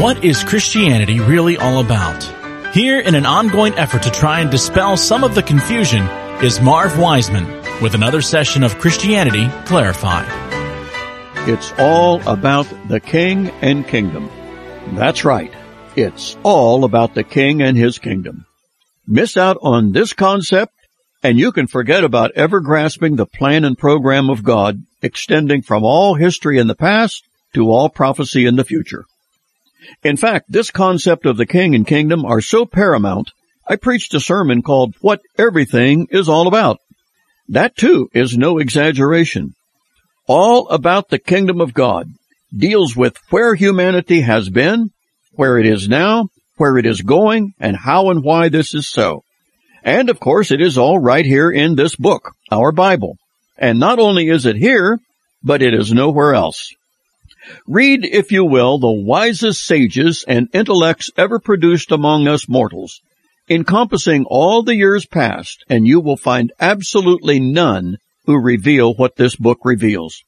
What is Christianity really all about? Here, in an ongoing effort to try and dispel some of the confusion, is Marv Wiseman with another session of Christianity Clarified. It's all about the King and Kingdom. That's right. It's all about the King and His Kingdom. Miss out on this concept and you can forget about ever grasping the plan and program of God extending from all history in the past to all prophecy in the future. In fact, this concept of the king and kingdom are so paramount, I preached a sermon called What Everything is All About. That too is no exaggeration. All about the kingdom of God deals with where humanity has been, where it is now, where it is going, and how and why this is so. And of course, it is all right here in this book, our Bible. And not only is it here, but it is nowhere else. Read, if you will, the wisest sages and intellects ever produced among us mortals, encompassing all the years past, and you will find absolutely none who reveal what this book reveals.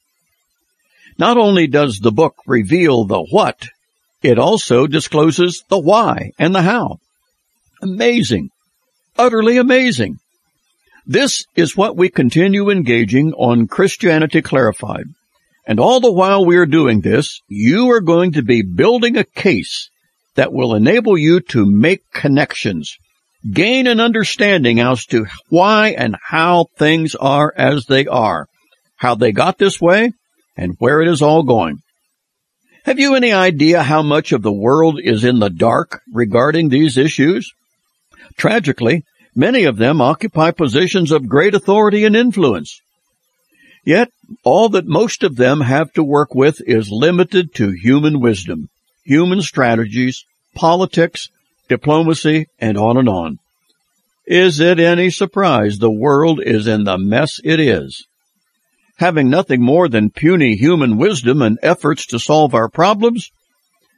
Not only does the book reveal the what, it also discloses the why and the how. Amazing. Utterly amazing. This is what we continue engaging on Christianity Clarified. And all the while we are doing this, you are going to be building a case that will enable you to make connections, gain an understanding as to why and how things are as they are, how they got this way, and where it is all going. Have you any idea how much of the world is in the dark regarding these issues? Tragically, many of them occupy positions of great authority and influence. Yet, all that most of them have to work with is limited to human wisdom, human strategies, politics, diplomacy, and on and on. Is it any surprise the world is in the mess it is? Having nothing more than puny human wisdom and efforts to solve our problems,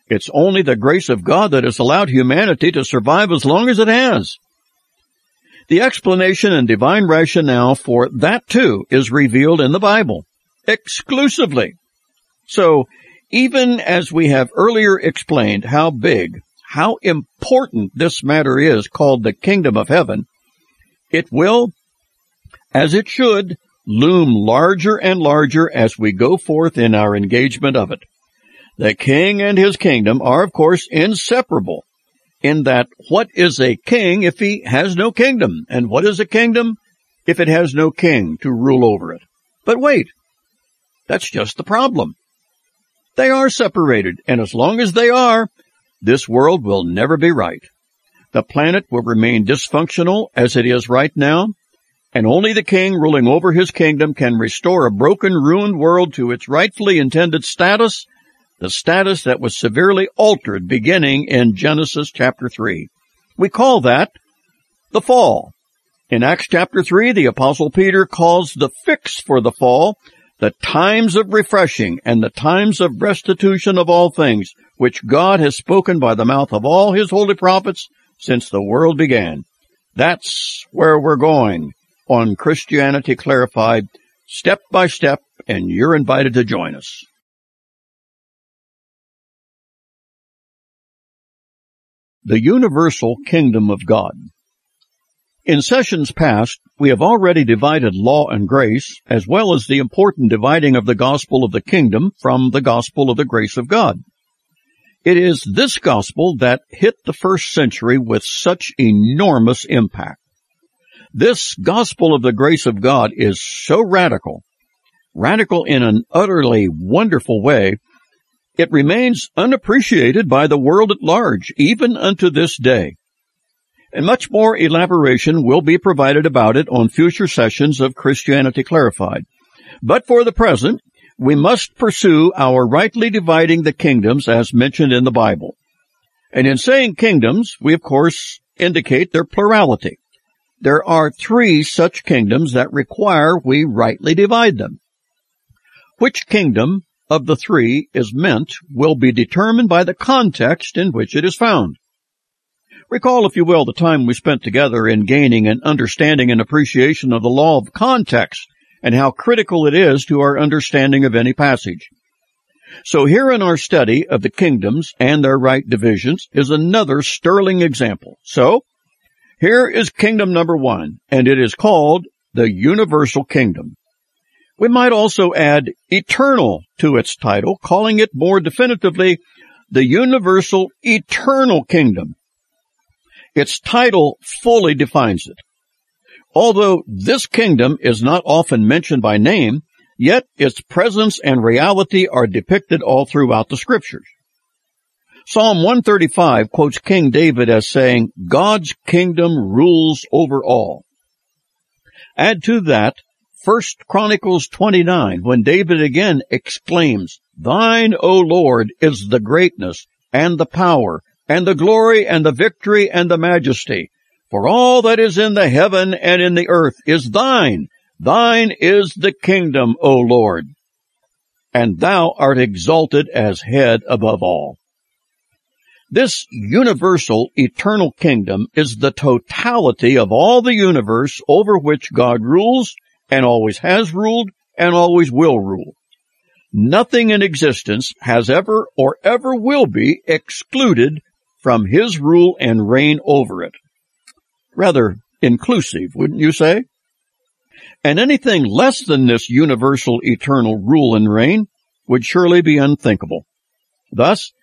it's only the grace of God that has allowed humanity to survive as long as it has. The explanation and divine rationale for that too is revealed in the Bible. Exclusively. So, even as we have earlier explained how big, how important this matter is called the kingdom of heaven, it will, as it should, loom larger and larger as we go forth in our engagement of it. The king and his kingdom are of course inseparable in that what is a king if he has no kingdom? And what is a kingdom if it has no king to rule over it? But wait, that's just the problem. They are separated, and as long as they are, this world will never be right. The planet will remain dysfunctional as it is right now, and only the king ruling over his kingdom can restore a broken, ruined world to its rightfully intended status the status that was severely altered beginning in Genesis chapter 3. We call that the fall. In Acts chapter 3, the apostle Peter calls the fix for the fall the times of refreshing and the times of restitution of all things, which God has spoken by the mouth of all his holy prophets since the world began. That's where we're going on Christianity Clarified, step by step, and you're invited to join us. The Universal Kingdom of God. In sessions past, we have already divided law and grace, as well as the important dividing of the gospel of the kingdom from the gospel of the grace of God. It is this gospel that hit the first century with such enormous impact. This gospel of the grace of God is so radical, radical in an utterly wonderful way, it remains unappreciated by the world at large, even unto this day. And much more elaboration will be provided about it on future sessions of Christianity Clarified. But for the present, we must pursue our rightly dividing the kingdoms as mentioned in the Bible. And in saying kingdoms, we of course indicate their plurality. There are three such kingdoms that require we rightly divide them. Which kingdom of the three is meant will be determined by the context in which it is found. Recall, if you will, the time we spent together in gaining an understanding and appreciation of the law of context and how critical it is to our understanding of any passage. So here in our study of the kingdoms and their right divisions is another sterling example. So here is kingdom number one, and it is called the universal kingdom. We might also add eternal to its title, calling it more definitively the universal eternal kingdom. Its title fully defines it. Although this kingdom is not often mentioned by name, yet its presence and reality are depicted all throughout the scriptures. Psalm 135 quotes King David as saying, God's kingdom rules over all. Add to that First Chronicles 29 when David again exclaims, Thine, O Lord, is the greatness and the power and the glory and the victory and the majesty. For all that is in the heaven and in the earth is thine. Thine is the kingdom, O Lord. And thou art exalted as head above all. This universal eternal kingdom is the totality of all the universe over which God rules and always has ruled and always will rule. Nothing in existence has ever or ever will be excluded from his rule and reign over it rather inclusive, wouldn't you say? And anything less than this universal eternal rule and reign would surely be unthinkable. Thus,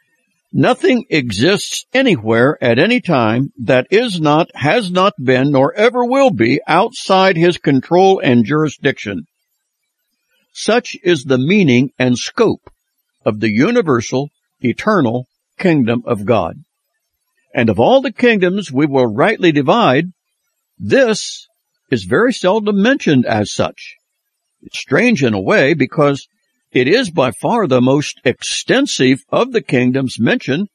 nothing exists anywhere at any time that is not, has not been, nor ever will be outside his control and jurisdiction. Such is the meaning and scope of the universal, eternal kingdom of God. And of all the kingdoms we will rightly divide, this is very seldom mentioned as such. It's strange in a way because it is by far the most extensive of the kingdoms mentioned,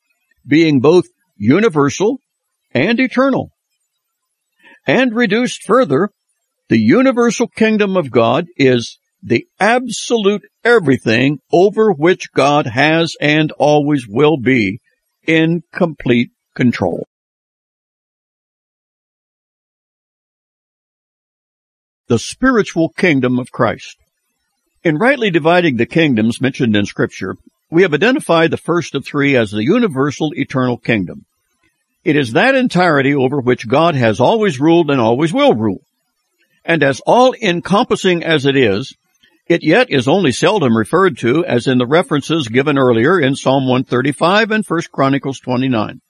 being both universal and eternal. And reduced further, the universal kingdom of God is the absolute everything over which God has and always will be in complete control. The spiritual kingdom of Christ. In rightly dividing the kingdoms mentioned in scripture, we have identified the first of three as the universal eternal kingdom. It is that entirety over which God has always ruled and always will rule. And as all encompassing as it is, it yet is only seldom referred to as in the references given earlier in Psalm 135 and 1 Chronicles 29.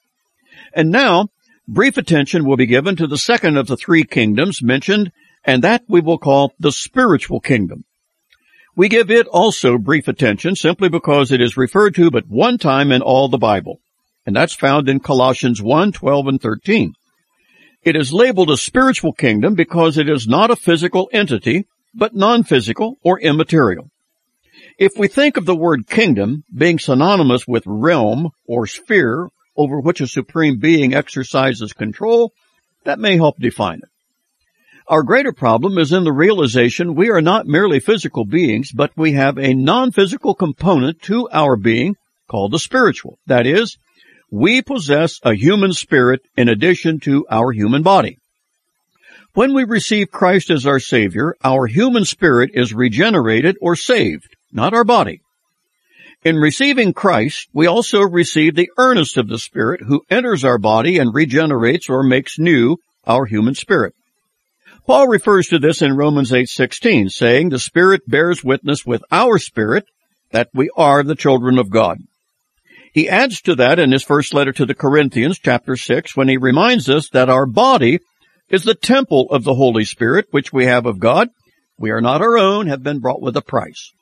And now, brief attention will be given to the second of the three kingdoms mentioned, and that we will call the spiritual kingdom. We give it also brief attention simply because it is referred to but one time in all the Bible, and that's found in Colossians 1, 12, and 13. It is labeled a spiritual kingdom because it is not a physical entity, but non-physical or immaterial. If we think of the word kingdom being synonymous with realm or sphere over which a supreme being exercises control, that may help define it. Our greater problem is in the realization we are not merely physical beings, but we have a non-physical component to our being called the spiritual. That is, we possess a human spirit in addition to our human body. When we receive Christ as our Savior, our human spirit is regenerated or saved, not our body. In receiving Christ, we also receive the earnest of the Spirit who enters our body and regenerates or makes new our human spirit. Paul refers to this in Romans 8:16, saying the Spirit bears witness with our spirit that we are the children of God. He adds to that in his first letter to the Corinthians, chapter 6, when he reminds us that our body is the temple of the Holy Spirit, which we have of God. We are not our own, have been bought with a price.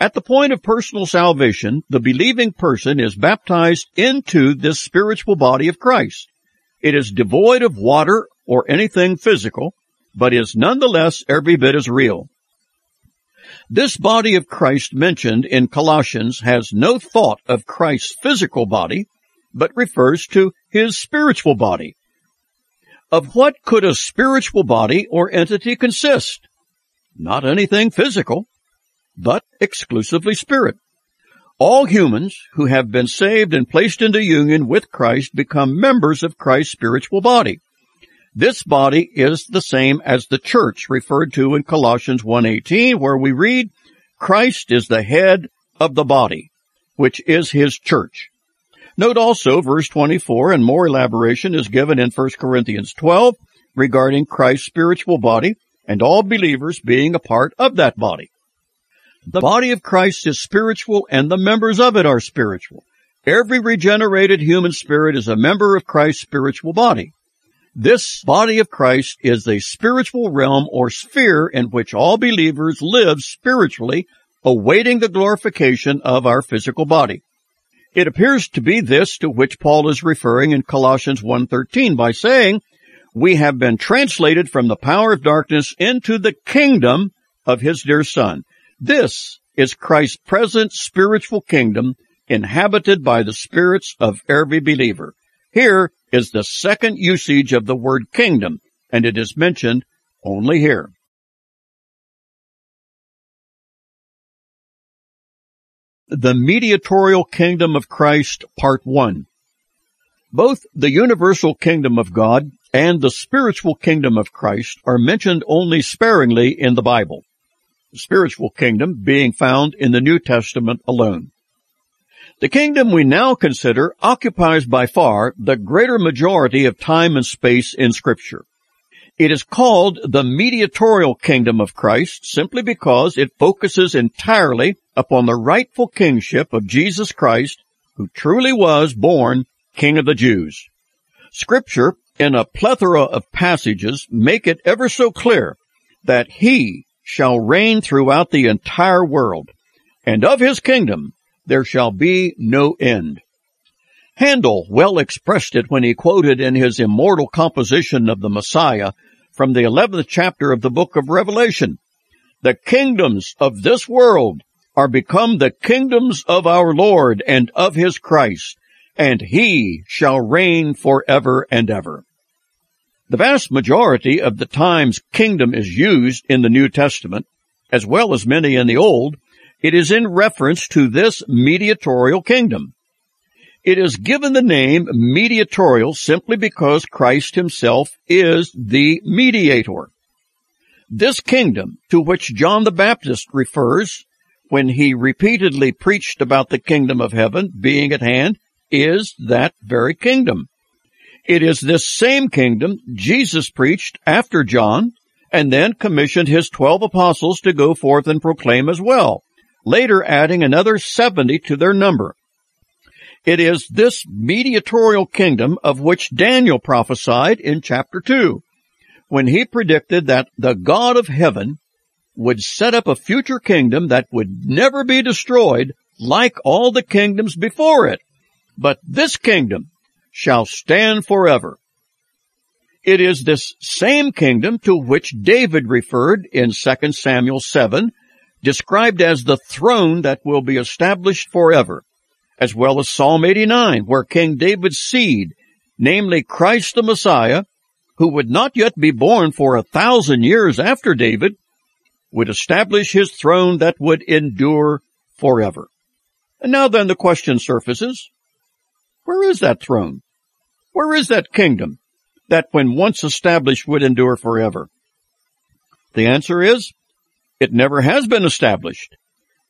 At the point of personal salvation, the believing person is baptized into this spiritual body of Christ. It is devoid of water or anything physical, but is nonetheless every bit as real. This body of Christ mentioned in Colossians has no thought of Christ's physical body, but refers to his spiritual body. Of what could a spiritual body or entity consist? Not anything physical but exclusively spirit. All humans who have been saved and placed into union with Christ become members of Christ's spiritual body. This body is the same as the church referred to in Colossians 1:18 where we read, Christ is the head of the body, which is his church. Note also verse 24 and more elaboration is given in 1 Corinthians 12 regarding Christ's spiritual body and all believers being a part of that body. The body of Christ is spiritual and the members of it are spiritual. Every regenerated human spirit is a member of Christ's spiritual body. This body of Christ is the spiritual realm or sphere in which all believers live spiritually, awaiting the glorification of our physical body. It appears to be this to which Paul is referring in Colossians 1.13 by saying, we have been translated from the power of darkness into the kingdom of his dear son. This is Christ's present spiritual kingdom inhabited by the spirits of every believer. Here is the second usage of the word kingdom, and it is mentioned only here. The Mediatorial Kingdom of Christ, Part 1. Both the universal kingdom of God and the spiritual kingdom of Christ are mentioned only sparingly in the Bible. The spiritual kingdom being found in the New Testament alone. The kingdom we now consider occupies by far the greater majority of time and space in scripture. It is called the mediatorial kingdom of Christ simply because it focuses entirely upon the rightful kingship of Jesus Christ, who truly was born King of the Jews. Scripture, in a plethora of passages, make it ever so clear that he shall reign throughout the entire world, and of his kingdom there shall be no end. Handel well expressed it when he quoted in his immortal composition of the Messiah from the 11th chapter of the book of Revelation. The kingdoms of this world are become the kingdoms of our Lord and of his Christ, and he shall reign forever and ever. The vast majority of the times kingdom is used in the New Testament, as well as many in the Old, it is in reference to this mediatorial kingdom. It is given the name mediatorial simply because Christ himself is the mediator. This kingdom to which John the Baptist refers when he repeatedly preached about the kingdom of heaven being at hand is that very kingdom. It is this same kingdom Jesus preached after John and then commissioned his twelve apostles to go forth and proclaim as well later adding another 70 to their number. It is this mediatorial kingdom of which Daniel prophesied in chapter 2, when he predicted that the God of heaven would set up a future kingdom that would never be destroyed like all the kingdoms before it. But this kingdom shall stand forever. It is this same kingdom to which David referred in 2 Samuel 7 described as the throne that will be established forever, as well as Psalm 89, where King David's seed, namely Christ the Messiah, who would not yet be born for a thousand years after David, would establish his throne that would endure forever. And now then the question surfaces, where is that throne? Where is that kingdom that when once established would endure forever? The answer is, it never has been established.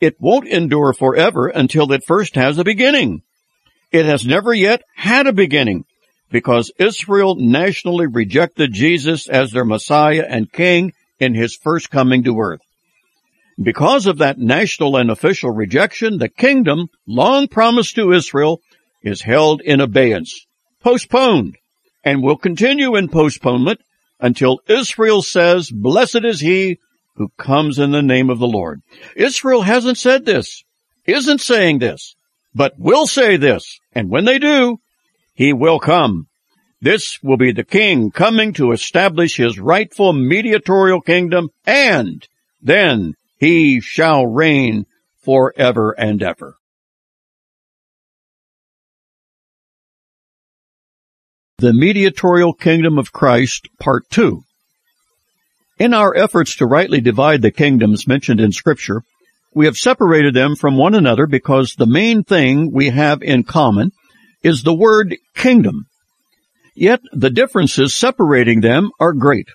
It won't endure forever until it first has a beginning. It has never yet had a beginning because Israel nationally rejected Jesus as their Messiah and King in his first coming to earth. Because of that national and official rejection, the kingdom, long promised to Israel, is held in abeyance, postponed, and will continue in postponement until Israel says, Blessed is he who comes in the name of the Lord. Israel hasn't said this, isn't saying this, but will say this. And when they do, he will come. This will be the king coming to establish his rightful mediatorial kingdom and then he shall reign forever and ever. The mediatorial kingdom of Christ, part two. In our efforts to rightly divide the kingdoms mentioned in scripture, we have separated them from one another because the main thing we have in common is the word kingdom. Yet the differences separating them are great.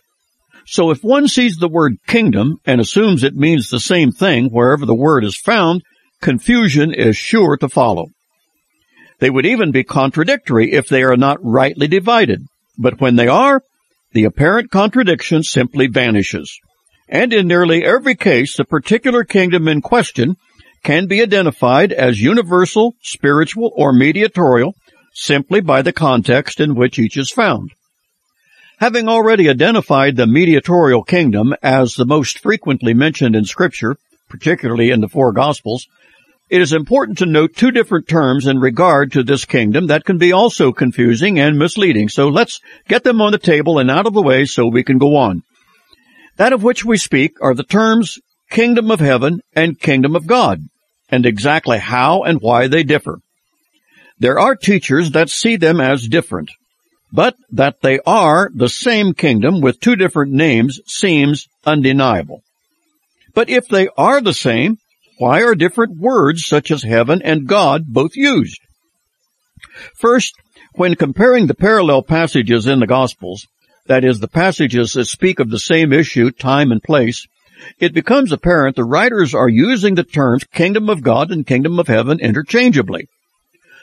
So if one sees the word kingdom and assumes it means the same thing wherever the word is found, confusion is sure to follow. They would even be contradictory if they are not rightly divided, but when they are, the apparent contradiction simply vanishes. And in nearly every case, the particular kingdom in question can be identified as universal, spiritual, or mediatorial simply by the context in which each is found. Having already identified the mediatorial kingdom as the most frequently mentioned in Scripture, particularly in the four Gospels, it is important to note two different terms in regard to this kingdom that can be also confusing and misleading. So let's get them on the table and out of the way so we can go on. That of which we speak are the terms kingdom of heaven and kingdom of God, and exactly how and why they differ. There are teachers that see them as different, but that they are the same kingdom with two different names seems undeniable. But if they are the same, why are different words such as heaven and God both used? First, when comparing the parallel passages in the Gospels, that is, the passages that speak of the same issue, time and place, it becomes apparent the writers are using the terms kingdom of God and kingdom of heaven interchangeably.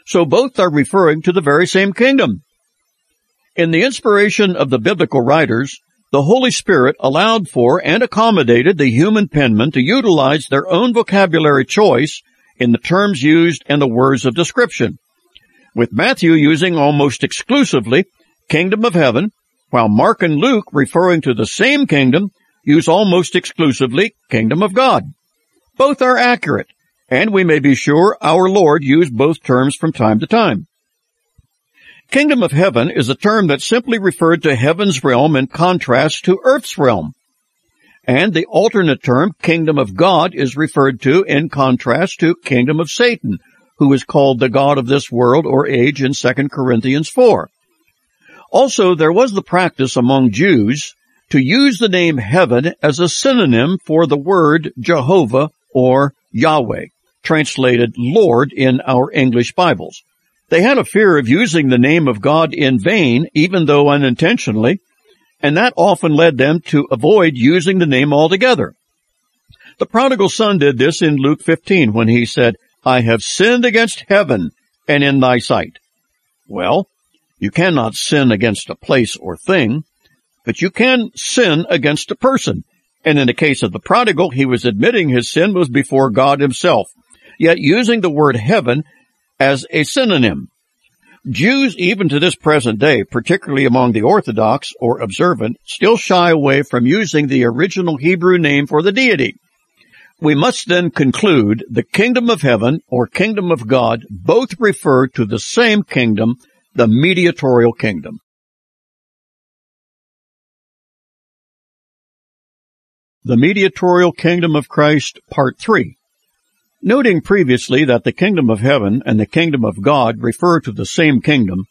So both are referring to the very same kingdom. In the inspiration of the biblical writers, the Holy Spirit allowed for and accommodated the human penman to utilize their own vocabulary choice in the terms used and the words of description, with Matthew using almost exclusively kingdom of heaven while Mark and Luke, referring to the same kingdom, use almost exclusively kingdom of God. Both are accurate, and we may be sure our Lord used both terms from time to time. Kingdom of heaven is a term that simply referred to heaven's realm in contrast to earth's realm. And the alternate term, kingdom of God, is referred to in contrast to kingdom of Satan, who is called the God of this world or age in 2 Corinthians 4. Also, there was the practice among Jews to use the name heaven as a synonym for the word Jehovah or Yahweh, translated Lord in our English Bibles. They had a fear of using the name of God in vain, even though unintentionally, and that often led them to avoid using the name altogether. The prodigal son did this in Luke 15 when he said, I have sinned against heaven and in thy sight. Well, you cannot sin against a place or thing, but you can sin against a person. And in the case of the prodigal, he was admitting his sin was before God himself, yet using the word heaven as a synonym. Jews, even to this present day, particularly among the Orthodox or observant, still shy away from using the original Hebrew name for the deity. We must then conclude the kingdom of heaven or kingdom of God both refer to the same kingdom the mediatorial kingdom. The mediatorial kingdom of Christ, part 3. Noting previously that the kingdom of heaven and the kingdom of God refer to the same kingdom,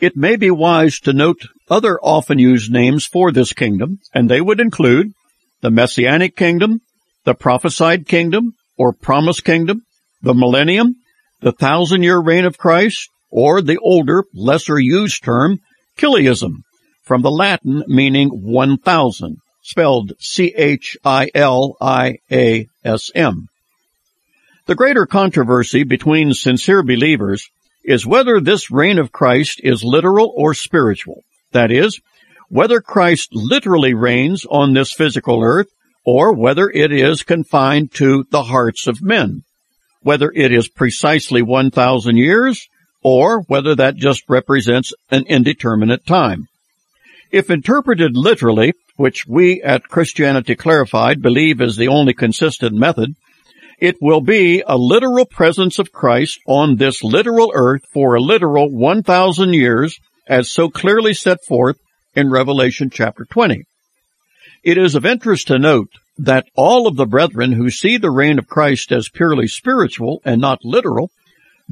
it may be wise to note other often used names for this kingdom, and they would include the Messianic kingdom, the prophesied kingdom or promised kingdom, the millennium, the thousand year reign of Christ, or the older, lesser used term, chiliasm, from the Latin meaning 1000, spelled C-H-I-L-I-A-S-M. The greater controversy between sincere believers is whether this reign of Christ is literal or spiritual. That is, whether Christ literally reigns on this physical earth or whether it is confined to the hearts of men, whether it is precisely 1,000 years or whether that just represents an indeterminate time. If interpreted literally, which we at Christianity Clarified believe is the only consistent method, it will be a literal presence of Christ on this literal earth for a literal 1,000 years, as so clearly set forth in Revelation chapter 20. It is of interest to note that all of the brethren who see the reign of Christ as purely spiritual and not literal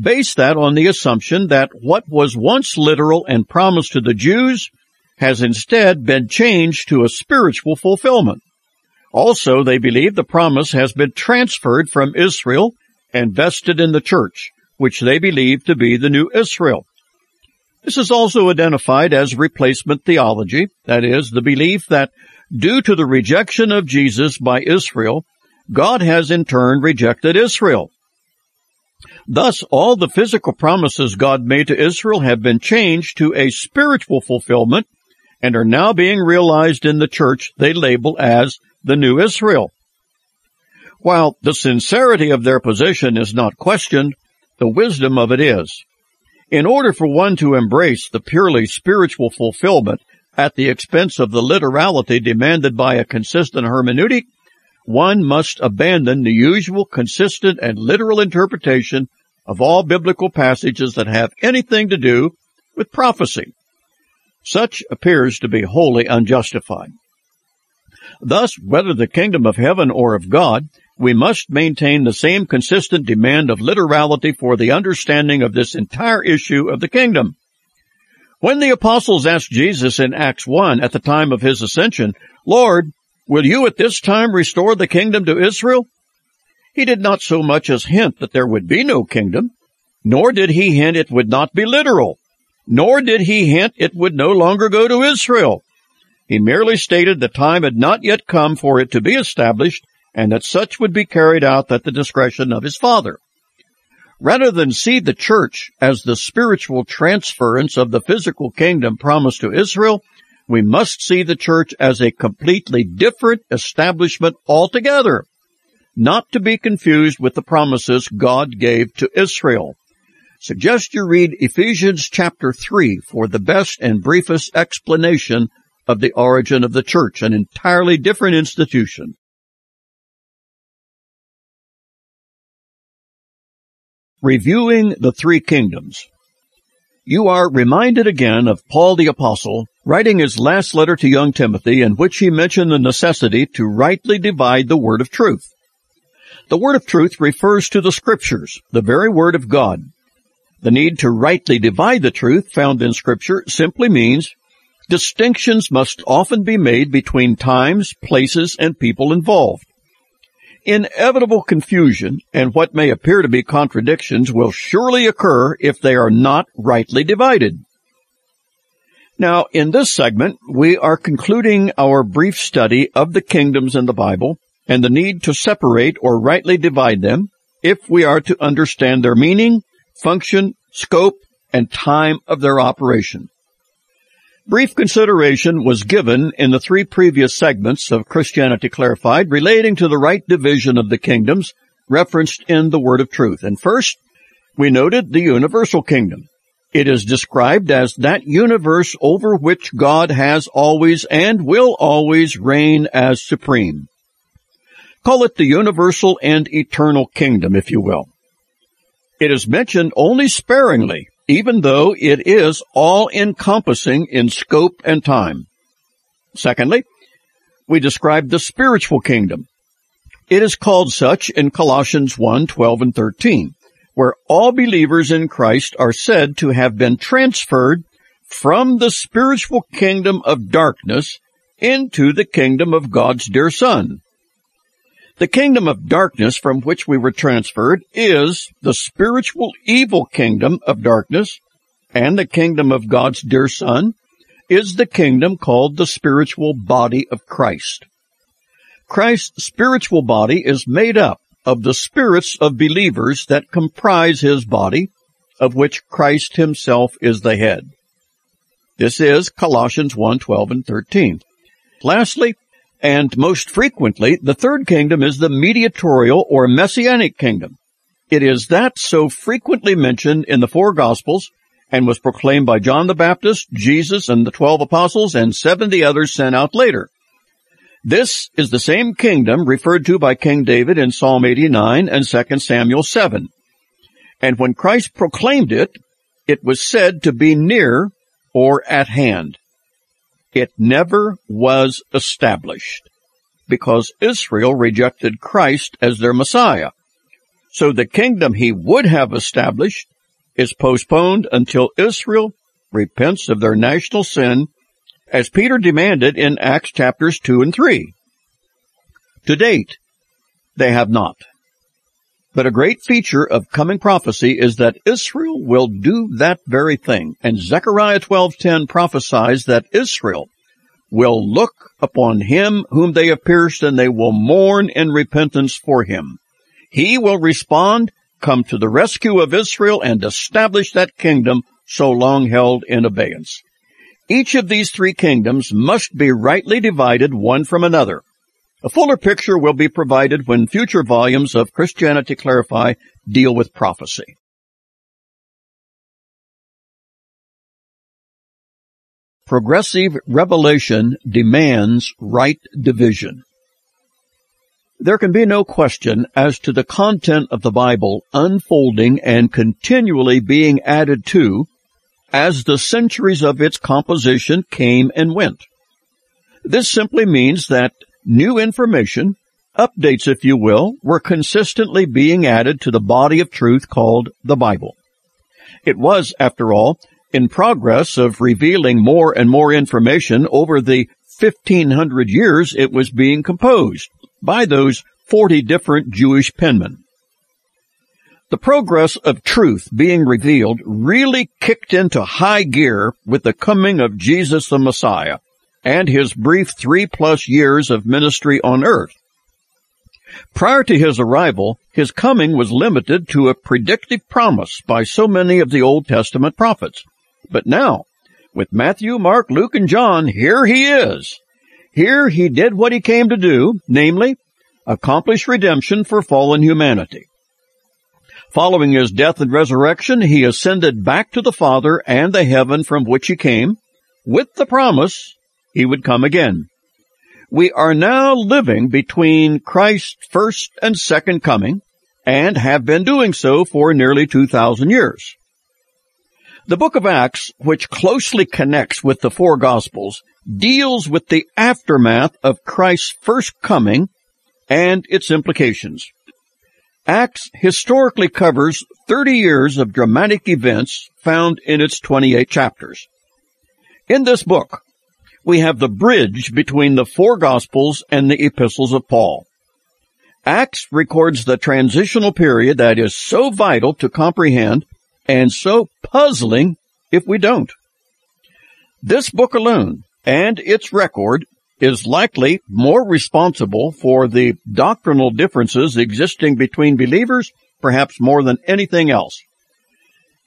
base that on the assumption that what was once literal and promised to the Jews has instead been changed to a spiritual fulfillment. Also, they believe the promise has been transferred from Israel and vested in the church, which they believe to be the new Israel. This is also identified as replacement theology, that is, the belief that due to the rejection of Jesus by Israel, God has in turn rejected Israel Thus, all the physical promises God made to Israel have been changed to a spiritual fulfillment and are now being realized in the church they label as the New Israel. While the sincerity of their position is not questioned, the wisdom of it is. In order for one to embrace the purely spiritual fulfillment at the expense of the literality demanded by a consistent hermeneutic, one must abandon the usual consistent and literal interpretation of all biblical passages that have anything to do with prophecy. Such appears to be wholly unjustified. Thus, whether the kingdom of heaven or of God, we must maintain the same consistent demand of literality for the understanding of this entire issue of the kingdom. When the apostles asked Jesus in Acts 1 at the time of his ascension, Lord, will you at this time restore the kingdom to Israel? He did not so much as hint that there would be no kingdom, nor did he hint it would not be literal, nor did he hint it would no longer go to Israel. He merely stated the time had not yet come for it to be established, and that such would be carried out at the discretion of his Father. Rather than see the church as the spiritual transference of the physical kingdom promised to Israel, we must see the church as a completely different establishment altogether not to be confused with the promises God gave to Israel. Suggest you read Ephesians chapter 3 for the best and briefest explanation of the origin of the church, an entirely different institution. Reviewing the Three Kingdoms. You are reminded again of Paul the Apostle writing his last letter to young Timothy in which he mentioned the necessity to rightly divide the word of truth. The word of truth refers to the scriptures, the very word of God. The need to rightly divide the truth found in scripture simply means distinctions must often be made between times, places, and people involved. Inevitable confusion and what may appear to be contradictions will surely occur if they are not rightly divided. Now, in this segment, we are concluding our brief study of the kingdoms in the Bible and the need to separate or rightly divide them if we are to understand their meaning, function, scope, and time of their operation. Brief consideration was given in the three previous segments of Christianity Clarified relating to the right division of the kingdoms referenced in the Word of Truth. And first, we noted the universal kingdom. It is described as that universe over which God has always and will always reign as supreme. Call it the universal and eternal kingdom, if you will. It is mentioned only sparingly, even though it is all encompassing in scope and time. Secondly, we describe the spiritual kingdom. It is called such in Colossians 1, 12 and 13, where all believers in Christ are said to have been transferred from the spiritual kingdom of darkness into the kingdom of God's dear Son, the kingdom of darkness from which we were transferred is the spiritual evil kingdom of darkness, and the kingdom of God's dear Son is the kingdom called the spiritual body of Christ. Christ's spiritual body is made up of the spirits of believers that comprise his body, of which Christ himself is the head. This is Colossians 1, 12 and 13. Lastly, and most frequently, the third kingdom is the mediatorial or messianic kingdom. It is that so frequently mentioned in the four gospels and was proclaimed by John the Baptist, Jesus, and the twelve apostles and seventy others sent out later. This is the same kingdom referred to by King David in Psalm 89 and 2 Samuel 7. And when Christ proclaimed it, it was said to be near or at hand. It never was established because Israel rejected Christ as their Messiah. So the kingdom he would have established is postponed until Israel repents of their national sin as Peter demanded in Acts chapters 2 and 3. To date, they have not. But a great feature of coming prophecy is that Israel will do that very thing. And Zechariah 12:10 prophesies that Israel will look upon him whom they have pierced and they will mourn in repentance for him. He will respond come to the rescue of Israel and establish that kingdom so long held in abeyance. Each of these three kingdoms must be rightly divided one from another. A fuller picture will be provided when future volumes of Christianity Clarified deal with prophecy. Progressive revelation demands right division. There can be no question as to the content of the Bible unfolding and continually being added to as the centuries of its composition came and went. This simply means that new information, updates if you will, were consistently being added to the body of truth called the Bible. It was, after all, in progress of revealing more and more information over the 1500 years it was being composed by those 40 different Jewish penmen. The progress of truth being revealed really kicked into high gear with the coming of Jesus the Messiah and his brief three plus years of ministry on earth. Prior to his arrival, his coming was limited to a predictive promise by so many of the Old Testament prophets. But now, with Matthew, Mark, Luke, and John, here he is. Here he did what he came to do, namely, accomplish redemption for fallen humanity. Following his death and resurrection, he ascended back to the Father and the heaven from which he came, with the promise he would come again. We are now living between Christ's first and second coming, and have been doing so for nearly 2,000 years. The book of Acts, which closely connects with the four Gospels, deals with the aftermath of Christ's first coming and its implications. Acts historically covers 30 years of dramatic events found in its 28 chapters. In this book, we have the bridge between the four Gospels and the epistles of Paul. Acts records the transitional period that is so vital to comprehend and so puzzling if we don't. This book alone and its record is likely more responsible for the doctrinal differences existing between believers, perhaps more than anything else.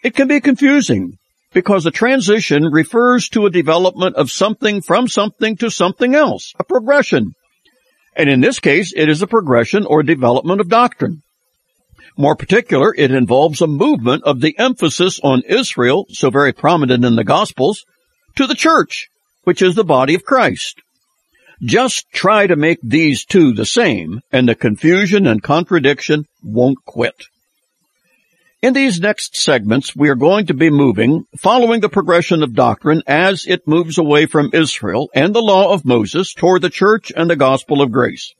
It can be confusing because a transition refers to a development of something from something to something else, a progression. And in this case, it is a progression or development of doctrine. More particular, it involves a movement of the emphasis on Israel, so very prominent in the Gospels, to the church, which is the body of Christ. Just try to make these two the same, and the confusion and contradiction won't quit. In these next segments, we are going to be moving, following the progression of doctrine as it moves away from Israel and the law of Moses toward the church and the gospel of grace.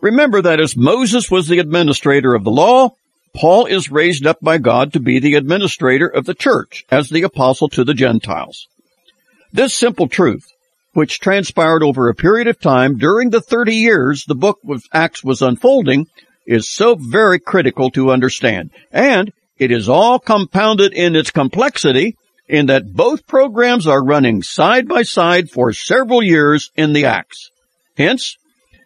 Remember that as Moses was the administrator of the law, Paul is raised up by God to be the administrator of the church as the apostle to the Gentiles. This simple truth, which transpired over a period of time during the 30 years the book of Acts was unfolding, is so very critical to understand. And it is all compounded in its complexity in that both programs are running side by side for several years in the Acts. Hence,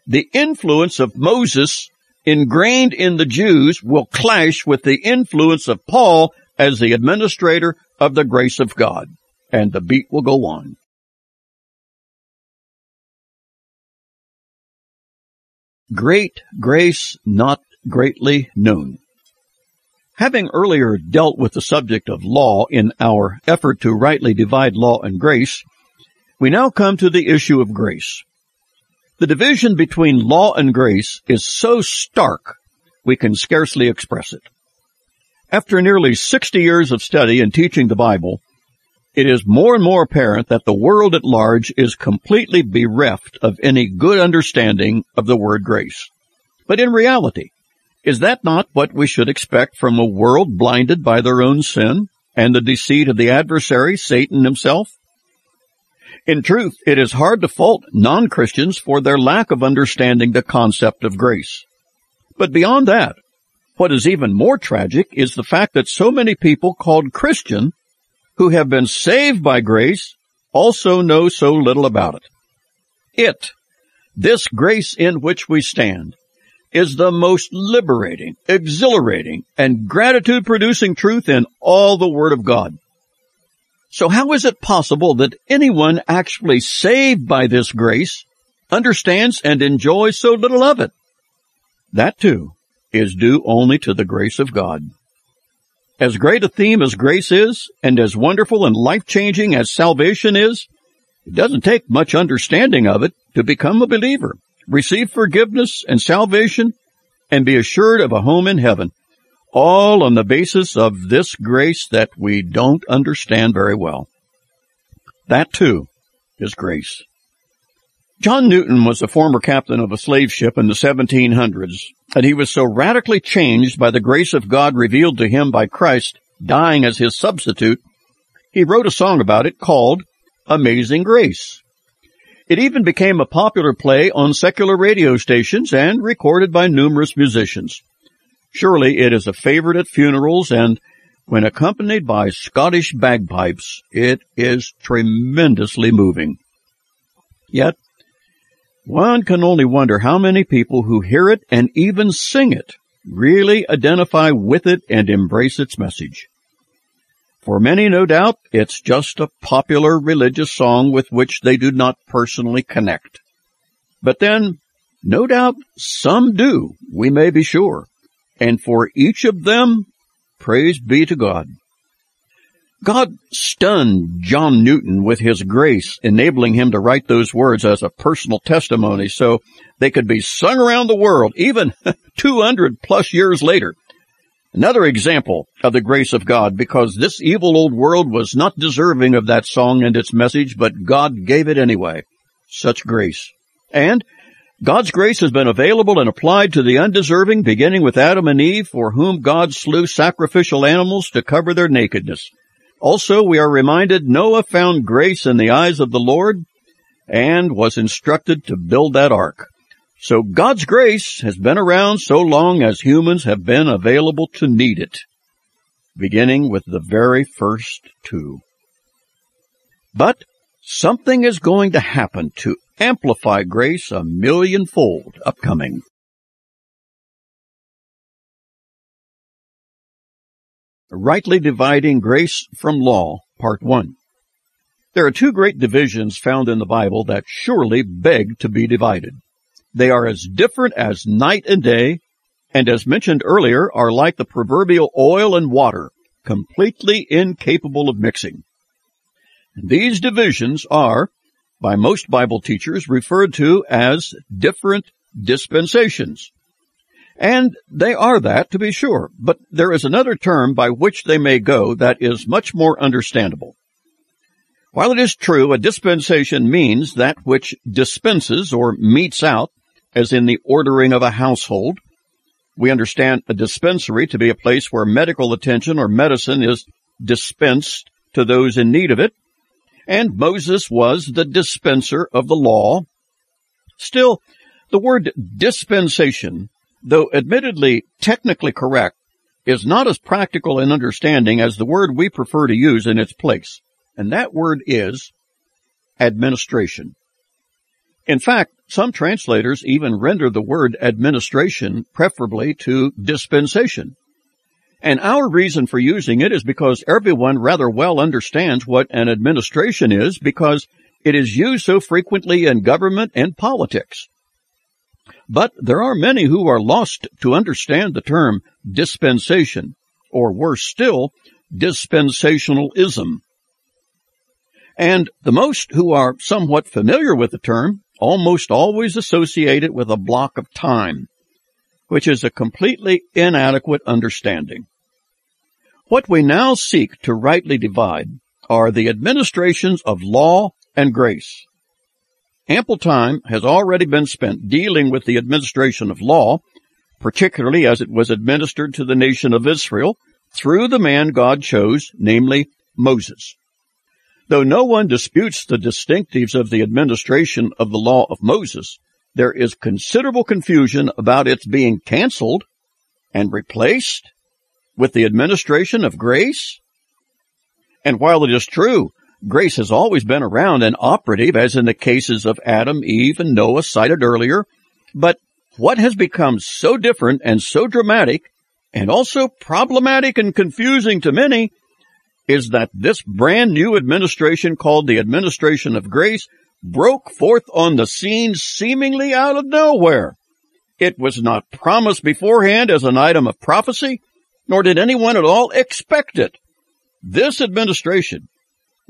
the influence of Moses ingrained in the Jews will clash with the influence of Paul as the administrator of the grace of God. And the beat will go on. Great grace not greatly known. Having earlier dealt with the subject of law in our effort to rightly divide law and grace, we now come to the issue of grace. The division between law and grace is so stark we can scarcely express it. After nearly 60 years of study and teaching the Bible, it is more and more apparent that the world at large is completely bereft of any good understanding of the word grace. But in reality, is that not what we should expect from a world blinded by their own sin and the deceit of the adversary, Satan himself? In truth, it is hard to fault non-Christians for their lack of understanding the concept of grace. But beyond that, what is even more tragic is the fact that so many people called Christian who have been saved by grace also know so little about it. It, this grace in which we stand, is the most liberating, exhilarating, and gratitude producing truth in all the Word of God. So how is it possible that anyone actually saved by this grace understands and enjoys so little of it? That too is due only to the grace of God. As great a theme as grace is, and as wonderful and life-changing as salvation is, it doesn't take much understanding of it to become a believer, receive forgiveness and salvation, and be assured of a home in heaven all on the basis of this grace that we don't understand very well. That too is grace. John Newton was a former captain of a slave ship in the 1700s, and he was so radically changed by the grace of God revealed to him by Christ, dying as his substitute, he wrote a song about it called Amazing Grace. It even became a popular play on secular radio stations and recorded by numerous musicians. Surely it is a favorite at funerals and when accompanied by Scottish bagpipes, it is tremendously moving. Yet, one can only wonder how many people who hear it and even sing it really identify with it and embrace its message. For many, no doubt, it's just a popular religious song with which they do not personally connect. But then, no doubt, some do, we may be sure and for each of them, praise be to God. God stunned John Newton with his grace, enabling him to write those words as a personal testimony so they could be sung around the world, even 200 plus years later. Another example of the grace of God, because this evil old world was not deserving of that song and its message, but God gave it anyway. Such grace. And God's grace has been available and applied to the undeserving, beginning with Adam and Eve, for whom God slew sacrificial animals to cover their nakedness. Also, we are reminded Noah found grace in the eyes of the Lord and was instructed to build that ark. So God's grace has been around so long as humans have been available to need it, beginning with the very first two. But something is going to happen to amplify grace a millionfold upcoming. Rightly Dividing Grace from Law, Part 1. There are two great divisions found in the Bible that surely beg to be divided. They are as different as night and day, and as mentioned earlier, are like the proverbial oil and water, completely incapable of mixing. These divisions are by most Bible teachers referred to as different dispensations. And they are that, to be sure, but there is another term by which they may go that is much more understandable. While it is true a dispensation means that which dispenses or metes out, as in the ordering of a household, we understand a dispensary to be a place where medical attention or medicine is dispensed to those in need of it, and Moses was the dispenser of the law. Still, the word dispensation, though admittedly technically correct, is not as practical in understanding as the word we prefer to use in its place, and that word is administration. In fact, some translators even render the word administration preferably to dispensation. And our reason for using it is because everyone rather well understands what an administration is because it is used so frequently in government and politics. But there are many who are lost to understand the term dispensation, or worse still, dispensationalism. And the most who are somewhat familiar with the term almost always associate it with a block of time, which is a completely inadequate understanding. What we now seek to rightly divide are the administrations of law and grace. Ample time has already been spent dealing with the administration of law, particularly as it was administered to the nation of Israel through the man God chose, namely Moses. Though no one disputes the distinctives of the administration of the law of Moses, there is considerable confusion about its being canceled and replaced with the administration of grace? And while it is true, grace has always been around and operative, as in the cases of Adam, Eve, and Noah cited earlier, but what has become so different and so dramatic and also problematic and confusing to many is that this brand new administration called the Administration of Grace broke forth on the scene seemingly out of nowhere. It was not promised beforehand as an item of prophecy, nor did anyone at all expect it. This administration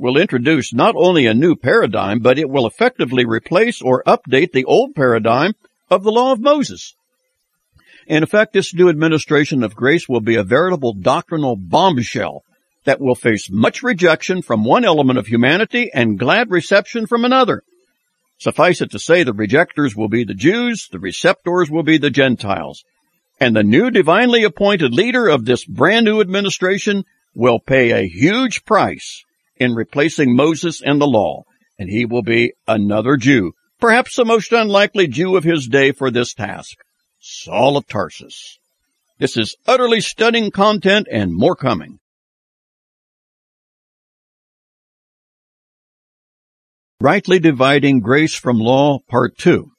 will introduce not only a new paradigm, but it will effectively replace or update the old paradigm of the law of Moses. In effect, this new administration of grace will be a veritable doctrinal bombshell that will face much rejection from one element of humanity and glad reception from another. Suffice it to say, the rejectors will be the Jews, the receptors will be the Gentiles. And the new divinely appointed leader of this brand new administration will pay a huge price in replacing Moses and the law, and he will be another Jew, perhaps the most unlikely Jew of his day for this task, Saul of Tarsus. This is utterly stunning content and more coming. Rightly Dividing Grace from Law, Part 2.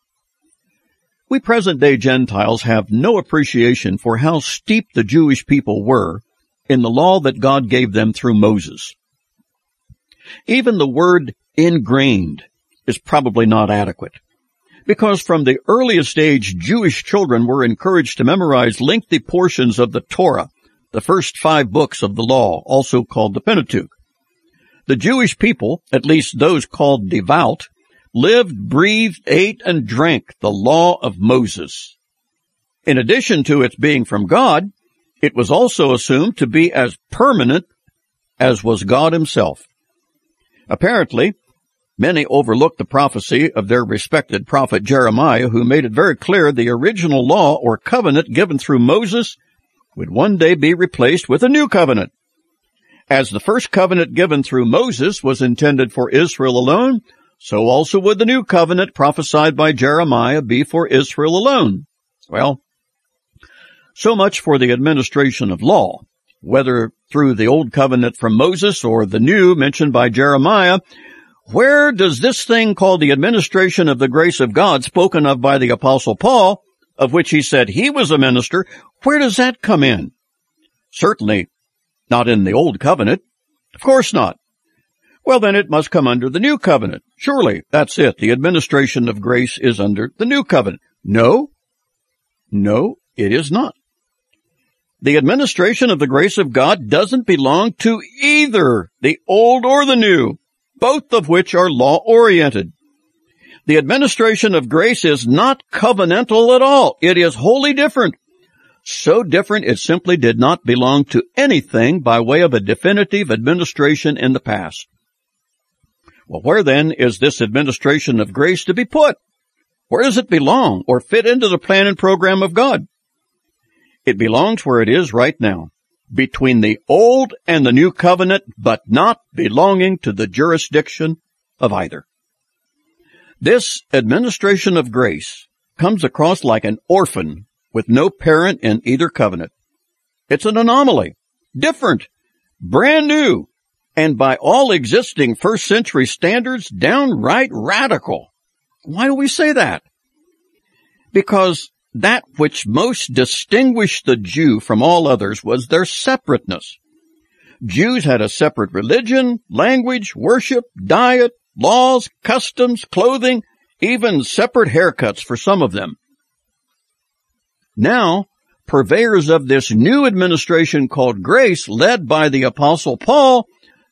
We present day Gentiles have no appreciation for how steep the Jewish people were in the law that God gave them through Moses. Even the word ingrained is probably not adequate. Because from the earliest age, Jewish children were encouraged to memorize lengthy portions of the Torah, the first five books of the law, also called the Pentateuch. The Jewish people, at least those called devout, lived, breathed, ate, and drank the law of Moses. In addition to its being from God, it was also assumed to be as permanent as was God himself. Apparently, many overlooked the prophecy of their respected prophet Jeremiah, who made it very clear the original law or covenant given through Moses would one day be replaced with a new covenant. As the first covenant given through Moses was intended for Israel alone, so also would the new covenant prophesied by Jeremiah be for Israel alone. Well, so much for the administration of law. Whether through the old covenant from Moses or the new mentioned by Jeremiah, where does this thing called the administration of the grace of God spoken of by the apostle Paul, of which he said he was a minister, where does that come in? Certainly not in the old covenant. Of course not. Well, then it must come under the new covenant. Surely, that's it. The administration of grace is under the new covenant. No. No, it is not. The administration of the grace of God doesn't belong to either the old or the new, both of which are law oriented. The administration of grace is not covenantal at all. It is wholly different so different it simply did not belong to anything by way of a definitive administration in the past. Well, where then is this administration of grace to be put? Where does it belong or fit into the plan and program of God? It belongs where it is right now, between the old and the new covenant, but not belonging to the jurisdiction of either. This administration of grace comes across like an orphan with no parent in either covenant. It's an anomaly, different, brand new, and by all existing first century standards, downright radical. Why do we say that? Because that which most distinguished the Jew from all others was their separateness. Jews had a separate religion, language, worship, diet, laws, customs, clothing, even separate haircuts for some of them. Now, purveyors of this new administration called grace, led by the apostle Paul,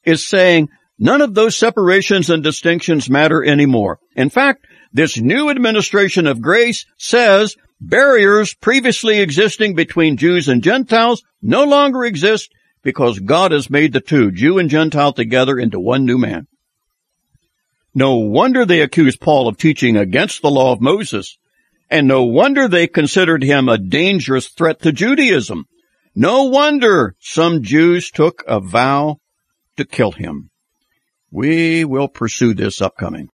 is saying none of those separations and distinctions matter anymore. In fact, this new administration of grace says barriers previously existing between Jews and Gentiles no longer exist because God has made the two, Jew and Gentile, together into one new man. No wonder they accused Paul of teaching against the law of Moses and no wonder they considered him a dangerous threat to Judaism. No wonder some Jews took a vow to kill him. We will pursue this upcoming.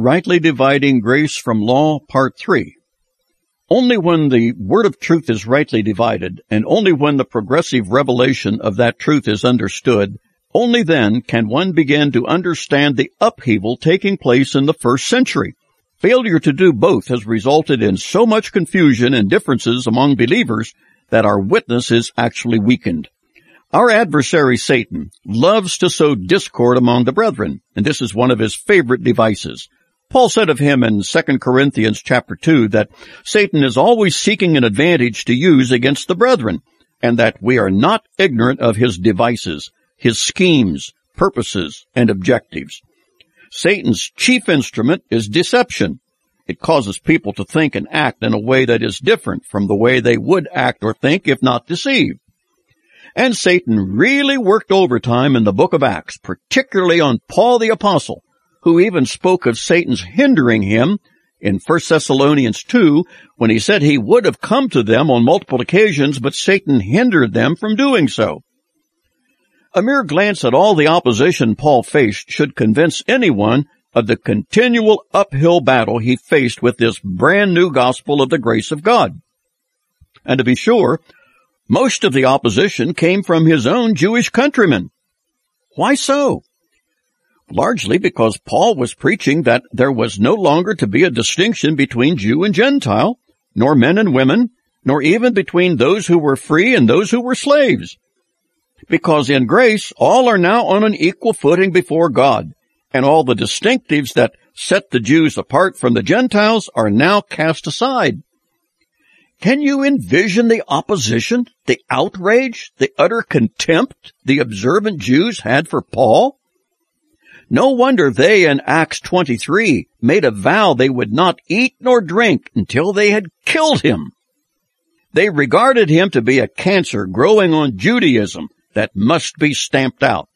Rightly Dividing Grace from Law, Part 3. Only when the word of truth is rightly divided, and only when the progressive revelation of that truth is understood, Only then can one begin to understand the upheaval taking place in the first century. Failure to do both has resulted in so much confusion and differences among believers that our witness is actually weakened. Our adversary Satan loves to sow discord among the brethren, and this is one of his favorite devices. Paul said of him in 2 Corinthians chapter 2 that Satan is always seeking an advantage to use against the brethren, and that we are not ignorant of his devices, his schemes, purposes, and objectives. Satan's chief instrument is deception. It causes people to think and act in a way that is different from the way they would act or think if not deceived. And Satan really worked overtime in the book of Acts, particularly on Paul the apostle, who even spoke of Satan's hindering him in 1 Thessalonians 2 when he said he would have come to them on multiple occasions, but Satan hindered them from doing so. A mere glance at all the opposition Paul faced should convince anyone of the continual uphill battle he faced with this brand new gospel of the grace of God. And to be sure, most of the opposition came from his own Jewish countrymen. Why so? Largely because Paul was preaching that there was no longer to be a distinction between Jew and Gentile, nor men and women, nor even between those who were free and those who were slaves. Because in grace, all are now on an equal footing before God, and all the distinctives that set the Jews apart from the Gentiles are now cast aside. Can you envision the opposition, the outrage, the utter contempt the observant Jews had for Paul? No wonder they in Acts 23 made a vow they would not eat nor drink until they had killed him. They regarded him to be a cancer growing on Judaism that must be stamped out.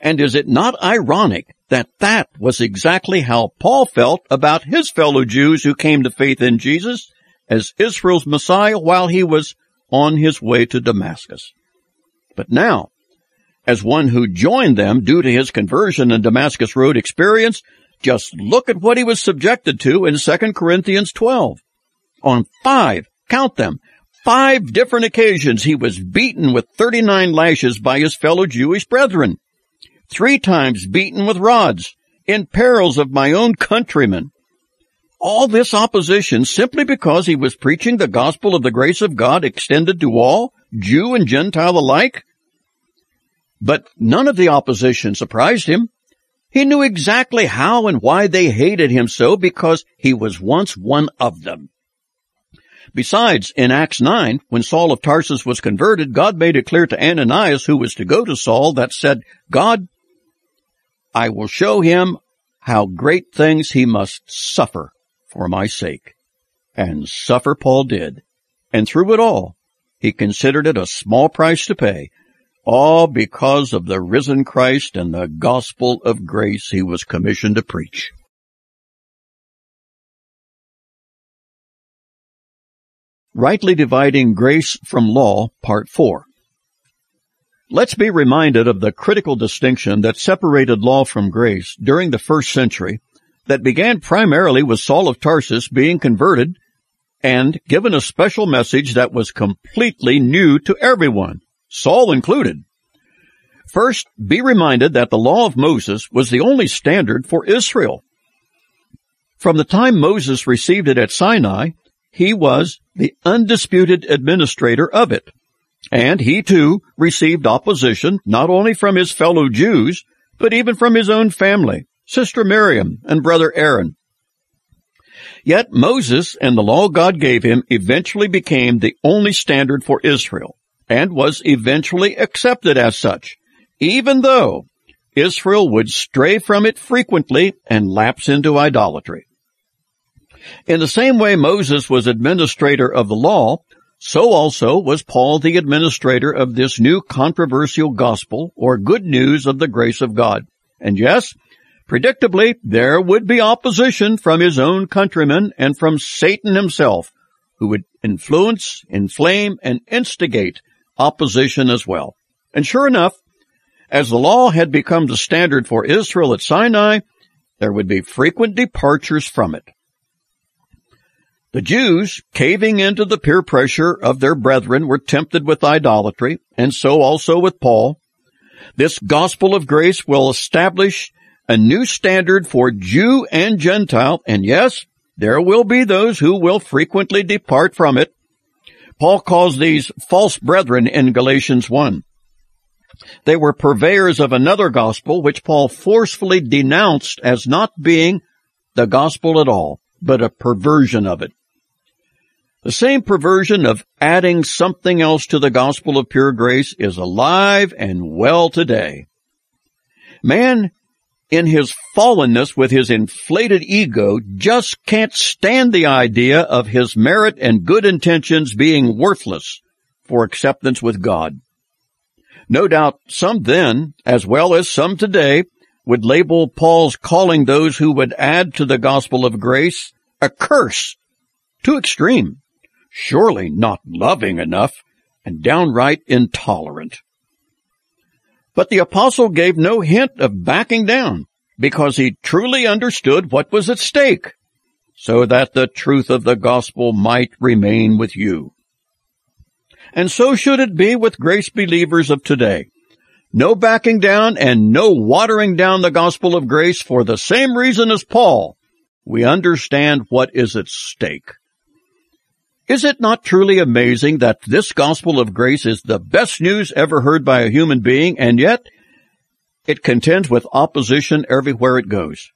And is it not ironic that that was exactly how Paul felt about his fellow Jews who came to faith in Jesus as Israel's Messiah while he was on his way to Damascus. But now, as one who joined them due to his conversion and Damascus Road experience, just look at what he was subjected to in 2 Corinthians 12. On five, count them, five different occasions he was beaten with 39 lashes by his fellow Jewish brethren. Three times beaten with rods, in perils of my own countrymen, all this opposition simply because he was preaching the gospel of the grace of God extended to all, Jew and Gentile alike? But none of the opposition surprised him. He knew exactly how and why they hated him so because he was once one of them. Besides, in Acts 9, when Saul of Tarsus was converted, God made it clear to Ananias, who was to go to Saul, that said, God, I will show him how great things he must suffer for my sake. And suffer Paul did. And through it all, he considered it a small price to pay, all because of the risen Christ and the gospel of grace he was commissioned to preach. Rightly Dividing Grace from Law, Part 4. Let's be reminded of the critical distinction that separated law from grace during the first century that began primarily with Saul of Tarsus being converted and given a special message that was completely new to everyone, Saul included. First, be reminded that the law of Moses was the only standard for Israel. From the time Moses received it at Sinai, he was the undisputed administrator of it. And he too received opposition not only from his fellow Jews, but even from his own family. Sister Miriam, and Brother Aaron. Yet Moses and the law God gave him eventually became the only standard for Israel and was eventually accepted as such, even though Israel would stray from it frequently and lapse into idolatry. In the same way Moses was administrator of the law, so also was Paul the administrator of this new controversial gospel or good news of the grace of God. And yes, Predictably, there would be opposition from his own countrymen and from Satan himself, who would influence, inflame, and instigate opposition as well. And sure enough, as the law had become the standard for Israel at Sinai, there would be frequent departures from it. The Jews, caving into the peer pressure of their brethren, were tempted with idolatry, and so also with Paul, This gospel of grace will establish a new standard for Jew and Gentile, and yes, there will be those who will frequently depart from it. Paul calls these false brethren in Galatians 1. They were purveyors of another gospel which Paul forcefully denounced as not being the gospel at all, but a perversion of it. The same perversion of adding something else to the gospel of pure grace is alive and well today. Man, in his fallenness with his inflated ego, just can't stand the idea of his merit and good intentions being worthless for acceptance with God. No doubt some then, as well as some today, would label Paul's calling those who would add to the gospel of grace a curse. Too extreme surely not loving enough, and downright intolerant. But the apostle gave no hint of backing down because he truly understood what was at stake so that the truth of the gospel might remain with you. And so should it be with grace believers of today. No backing down and no watering down the gospel of grace for the same reason as Paul. We understand what is at stake. Is it not truly amazing that this gospel of grace is the best news ever heard by a human being, and yet it contends with opposition everywhere it goes?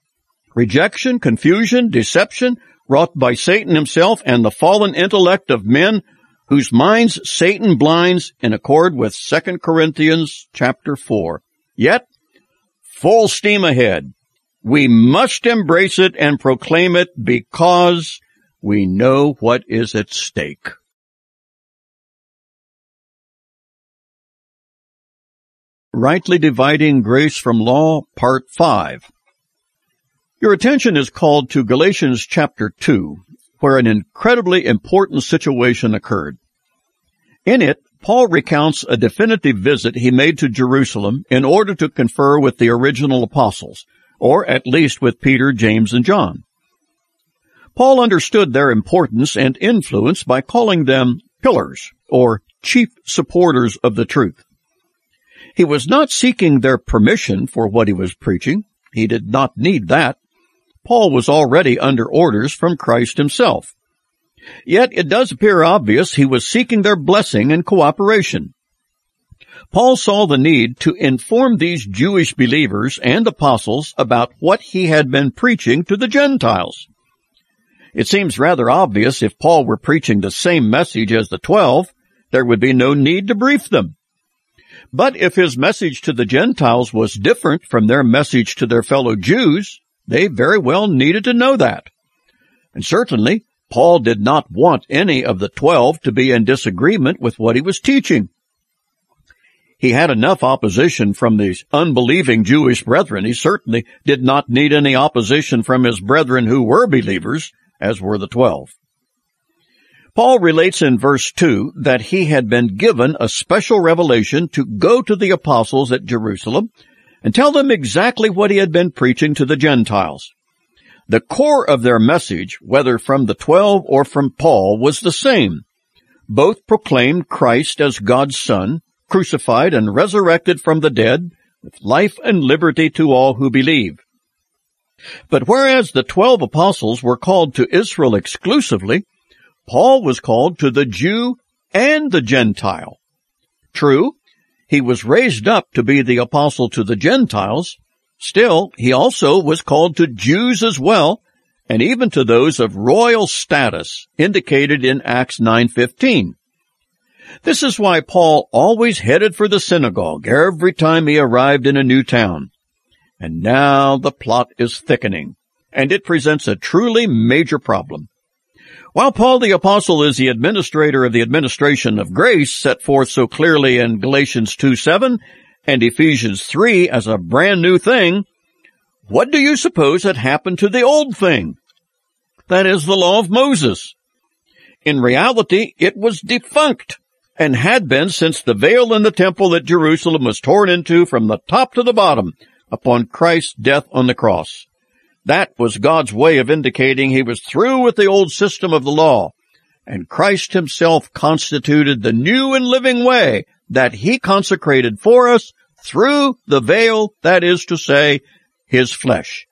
Rejection, confusion, deception, wrought by Satan himself and the fallen intellect of men whose minds Satan blinds in accord with 2 Corinthians chapter 4. Yet, full steam ahead. We must embrace it and proclaim it because we know what is at stake. Rightly Dividing Grace from Law, Part 5. Your attention is called to Galatians chapter 2, where an incredibly important situation occurred. In it, Paul recounts a definitive visit he made to Jerusalem in order to confer with the original apostles, or at least with Peter, James, and John. Paul understood their importance and influence by calling them pillars or chief supporters of the truth. He was not seeking their permission for what he was preaching. He did not need that. Paul was already under orders from Christ himself. Yet it does appear obvious he was seeking their blessing and cooperation. Paul saw the need to inform these Jewish believers and apostles about what he had been preaching to the Gentiles. It seems rather obvious if Paul were preaching the same message as the twelve, there would be no need to brief them. But if his message to the Gentiles was different from their message to their fellow Jews, they very well needed to know that. And certainly, Paul did not want any of the twelve to be in disagreement with what he was teaching. He had enough opposition from these unbelieving Jewish brethren. He certainly did not need any opposition from his brethren who were believers as were the twelve. Paul relates in verse 2 that he had been given a special revelation to go to the apostles at Jerusalem and tell them exactly what he had been preaching to the Gentiles. The core of their message, whether from the twelve or from Paul, was the same. Both proclaimed Christ as God's Son, crucified and resurrected from the dead, with life and liberty to all who believe. But whereas the twelve apostles were called to Israel exclusively, Paul was called to the Jew and the Gentile. True, he was raised up to be the apostle to the Gentiles. Still, he also was called to Jews as well, and even to those of royal status, indicated in Acts 9.15. This is why Paul always headed for the synagogue every time he arrived in a new town. And now the plot is thickening, and it presents a truly major problem. While Paul the Apostle is the administrator of the administration of grace set forth so clearly in Galatians 2 7 and Ephesians 3 as a brand new thing, what do you suppose had happened to the old thing? That is the law of Moses. In reality, it was defunct and had been since the veil in the temple at Jerusalem was torn into from the top to the bottom upon Christ's death on the cross. That was God's way of indicating he was through with the old system of the law, and Christ himself constituted the new and living way that he consecrated for us through the veil, that is to say, his flesh.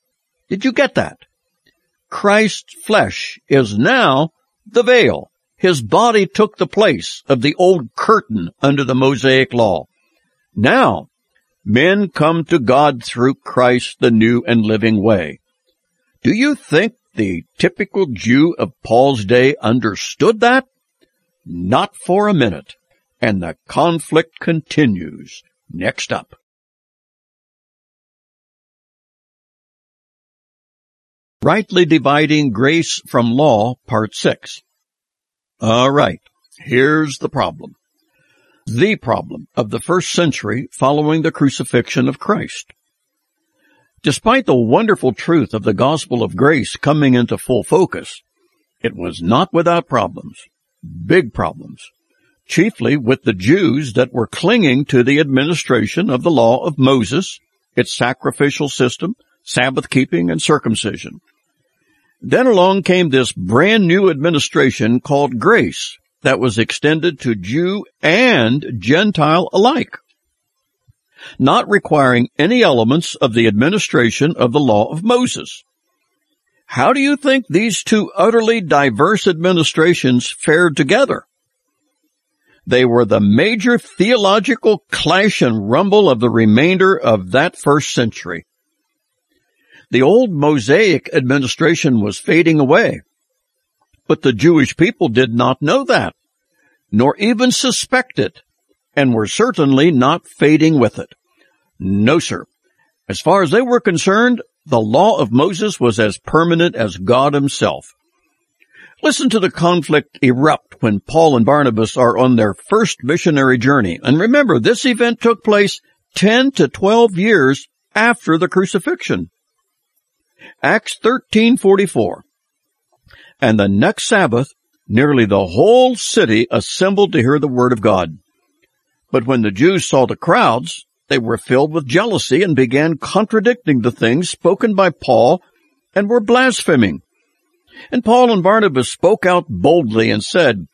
Did you get that? Christ's flesh is now the veil. His body took the place of the old curtain under the Mosaic law. Now, men come to God through Christ, the new and living way. Do you think the typical Jew of Paul's day understood that? Not for a minute. And the conflict continues. Next up. Rightly Dividing Grace from Law, Part 6. All right, here's the problem. The problem of the first century following the crucifixion of Christ. Despite the wonderful truth of the gospel of grace coming into full focus, it was not without problems, big problems, chiefly with the Jews that were clinging to the administration of the law of Moses, its sacrificial system, Sabbath keeping, and circumcision. Then along came this brand new administration called grace that was extended to Jew and Gentile alike, not requiring any elements of the administration of the law of Moses. How do you think these two utterly diverse administrations fared together? They were the major theological clash and rumble of the remainder of that first century. The old Mosaic administration was fading away. But the Jewish people did not know that, nor even suspect it, and were certainly not fading with it. No, sir. As far as they were concerned, the law of Moses was as permanent as God himself. Listen to the conflict erupt when Paul and Barnabas are on their first missionary journey. And remember, this event took place 10 to 12 years after the crucifixion. Acts 13:44. And the next Sabbath, nearly the whole city assembled to hear the word of God. But when the Jews saw the crowds, they were filled with jealousy and began contradicting the things spoken by Paul and were blaspheming. And Paul and Barnabas spoke out boldly and said,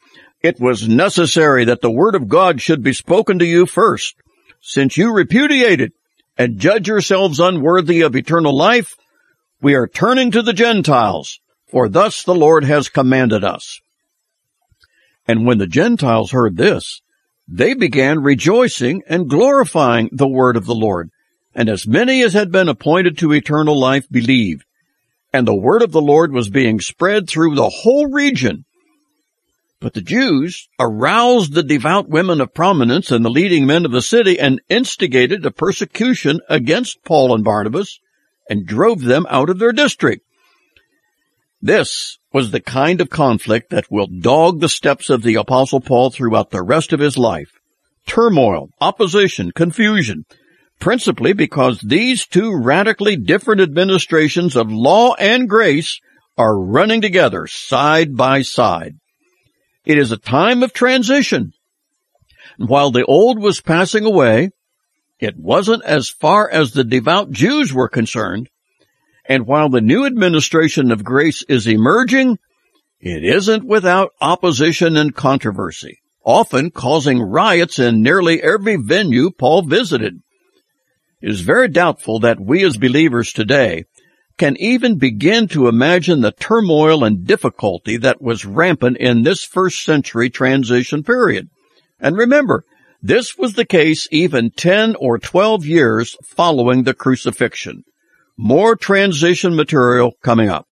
It was necessary that the word of God should be spoken to you first, since you repudiate it and judge yourselves unworthy of eternal life we are turning to the Gentiles, for thus the Lord has commanded us. And when the Gentiles heard this, they began rejoicing and glorifying the word of the Lord. And as many as had been appointed to eternal life believed. And the word of the Lord was being spread through the whole region. But the Jews aroused the devout women of prominence and the leading men of the city and instigated a persecution against Paul and Barnabas and drove them out of their district. This was the kind of conflict that will dog the steps of the apostle Paul throughout the rest of his life. Turmoil, opposition, confusion, principally because these two radically different administrations of law and grace are running together side by side. It is a time of transition. And While the old was passing away, it wasn't as far as the devout Jews were concerned. And while the new administration of grace is emerging, it isn't without opposition and controversy, often causing riots in nearly every venue Paul visited. It is very doubtful that we as believers today can even begin to imagine the turmoil and difficulty that was rampant in this first century transition period. And remember, this was the case even 10 or 12 years following the crucifixion. More transition material coming up.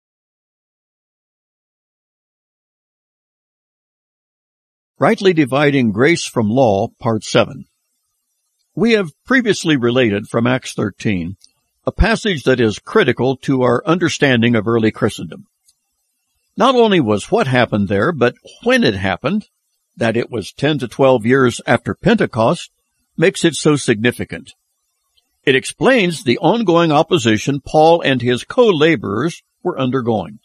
Rightly Dividing Grace from Law, Part 7. We have previously related from Acts 13 a passage that is critical to our understanding of early Christendom. Not only was what happened there, but when it happened, that it was 10 to 12 years after Pentecost makes it so significant. It explains the ongoing opposition Paul and his co-laborers were undergoing.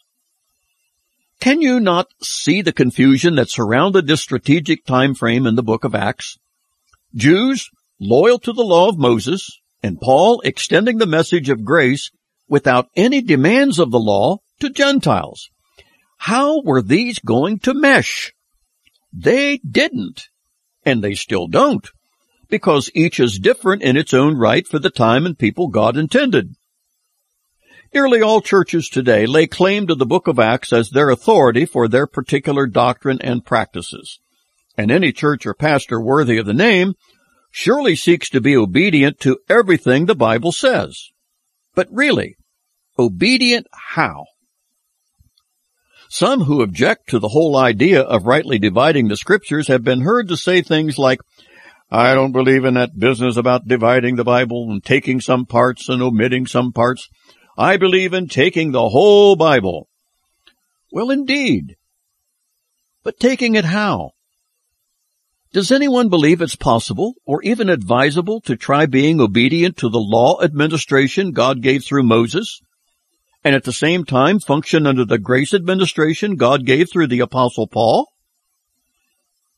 Can you not see the confusion that surrounded this strategic time frame in the book of Acts? Jews loyal to the law of Moses and Paul extending the message of grace without any demands of the law to Gentiles. How were these going to mesh? They didn't. And they still don't. Because each is different in its own right for the time and people God intended. Nearly all churches today lay claim to the book of Acts as their authority for their particular doctrine and practices. And any church or pastor worthy of the name surely seeks to be obedient to everything the Bible says. But really, obedient how? Some who object to the whole idea of rightly dividing the scriptures have been heard to say things like, I don't believe in that business about dividing the Bible and taking some parts and omitting some parts. I believe in taking the whole Bible. Well, indeed. But taking it how? Does anyone believe it's possible or even advisable to try being obedient to the law administration God gave through Moses and at the same time function under the grace administration God gave through the apostle Paul?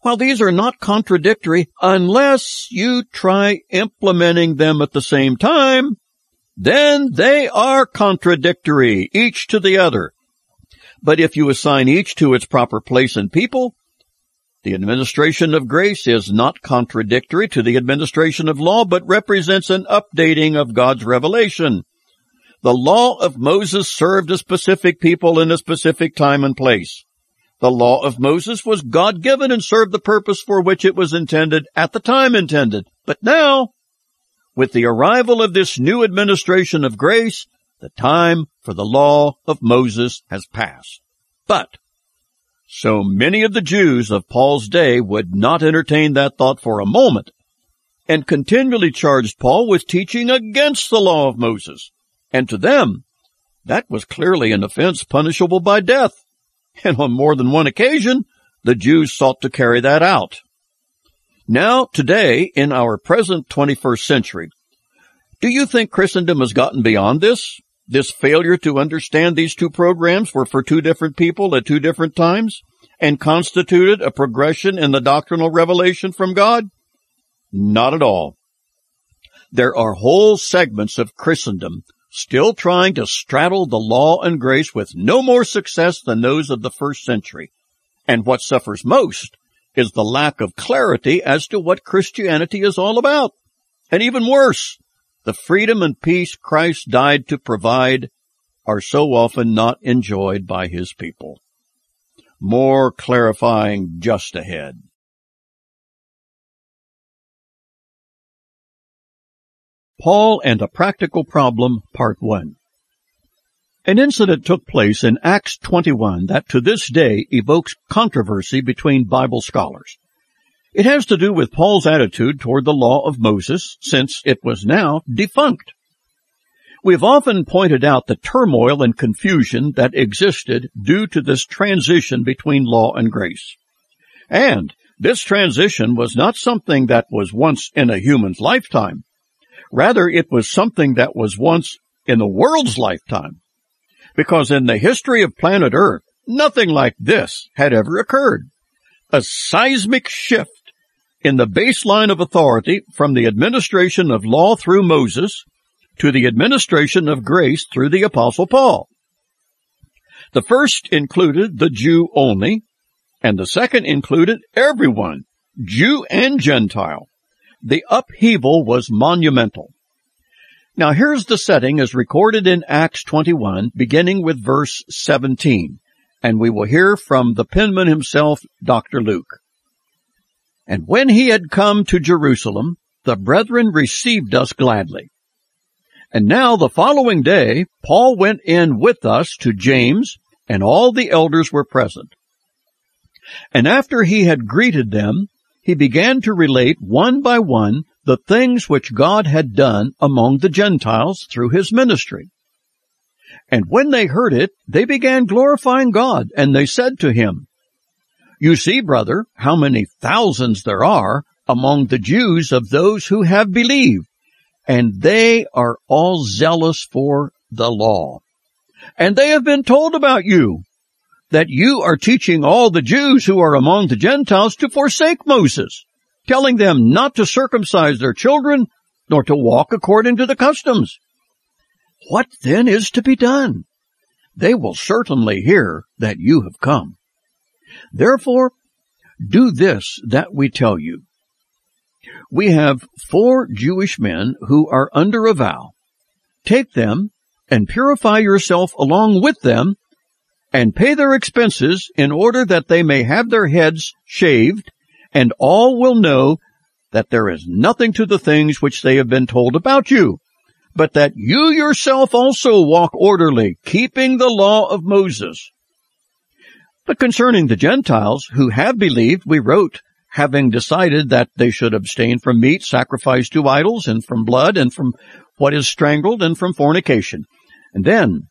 While these are not contradictory unless you try implementing them at the same time, then they are contradictory, each to the other. But if you assign each to its proper place and people, the administration of grace is not contradictory to the administration of law, but represents an updating of God's revelation. The law of Moses served a specific people in a specific time and place. The law of Moses was God-given and served the purpose for which it was intended at the time intended. But now, with the arrival of this new administration of grace, the time for the law of Moses has passed. But so many of the Jews of Paul's day would not entertain that thought for a moment and continually charged Paul with teaching against the law of Moses. And to them, that was clearly an offense punishable by death. And on more than one occasion, the Jews sought to carry that out. Now, today, in our present 21st century, do you think Christendom has gotten beyond this? This failure to understand these two programs were for two different people at two different times and constituted a progression in the doctrinal revelation from God? Not at all. There are whole segments of Christendom still trying to straddle the law and grace with no more success than those of the first century. And what suffers most is the lack of clarity as to what Christianity is all about. And even worse, the freedom and peace Christ died to provide are so often not enjoyed by his people. More clarifying just ahead. Paul and a Practical Problem, Part 1 An incident took place in Acts 21 that to this day evokes controversy between Bible scholars. It has to do with Paul's attitude toward the law of Moses, since it was now defunct. We have often pointed out the turmoil and confusion that existed due to this transition between law and grace. And this transition was not something that was once in a human's lifetime. Rather, it was something that was once in the world's lifetime. Because in the history of planet Earth, nothing like this had ever occurred. A seismic shift in the baseline of authority from the administration of law through Moses to the administration of grace through the apostle Paul. The first included the Jew only, and the second included everyone, Jew and Gentile. The upheaval was monumental. Now here's the setting as recorded in Acts 21, beginning with verse 17, and we will hear from the penman himself, Dr. Luke. And when he had come to Jerusalem, the brethren received us gladly. And now the following day, Paul went in with us to James, and all the elders were present. And after he had greeted them, he began to relate one by one the things which God had done among the Gentiles through his ministry. And when they heard it, they began glorifying God, and they said to him, you see, brother, how many thousands there are among the Jews of those who have believed, and they are all zealous for the law. And they have been told about you, that you are teaching all the Jews who are among the Gentiles to forsake Moses, telling them not to circumcise their children, nor to walk according to the customs. What then is to be done? They will certainly hear that you have come. Therefore, do this that we tell you. We have four Jewish men who are under a vow. Take them and purify yourself along with them and pay their expenses in order that they may have their heads shaved and all will know that there is nothing to the things which they have been told about you, but that you yourself also walk orderly, keeping the law of Moses. But concerning the Gentiles who have believed, we wrote, having decided that they should abstain from meat sacrificed to idols and from blood and from what is strangled and from fornication. And then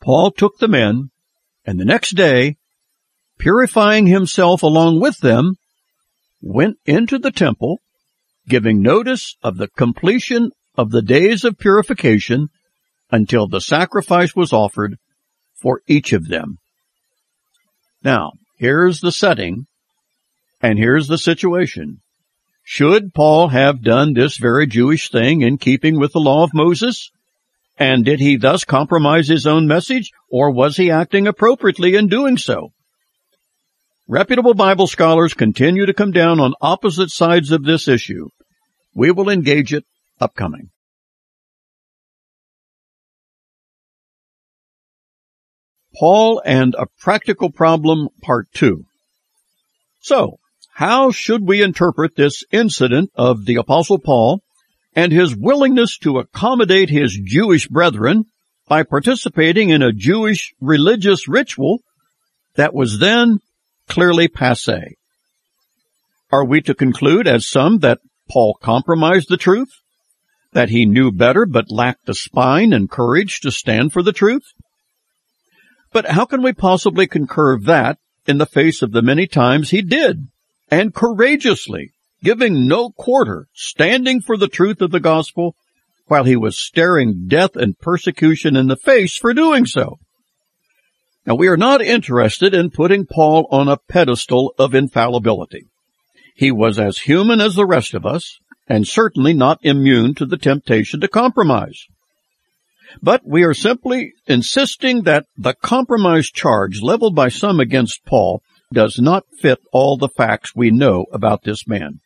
Paul took the men and the next day, purifying himself along with them, went into the temple, giving notice of the completion of the days of purification until the sacrifice was offered for each of them. Now, here's the setting, and here's the situation. Should Paul have done this very Jewish thing in keeping with the law of Moses? And did he thus compromise his own message, or was he acting appropriately in doing so? Reputable Bible scholars continue to come down on opposite sides of this issue. We will engage it upcoming. Paul and a Practical Problem Part 2. So, how should we interpret this incident of the Apostle Paul and his willingness to accommodate his Jewish brethren by participating in a Jewish religious ritual that was then clearly passe? Are we to conclude, as some, that Paul compromised the truth? That he knew better but lacked the spine and courage to stand for the truth? But how can we possibly concur that in the face of the many times he did, and courageously, giving no quarter, standing for the truth of the gospel, while he was staring death and persecution in the face for doing so? Now we are not interested in putting Paul on a pedestal of infallibility. He was as human as the rest of us, and certainly not immune to the temptation to compromise. But we are simply insisting that the compromise charge leveled by some against Paul does not fit all the facts we know about this man.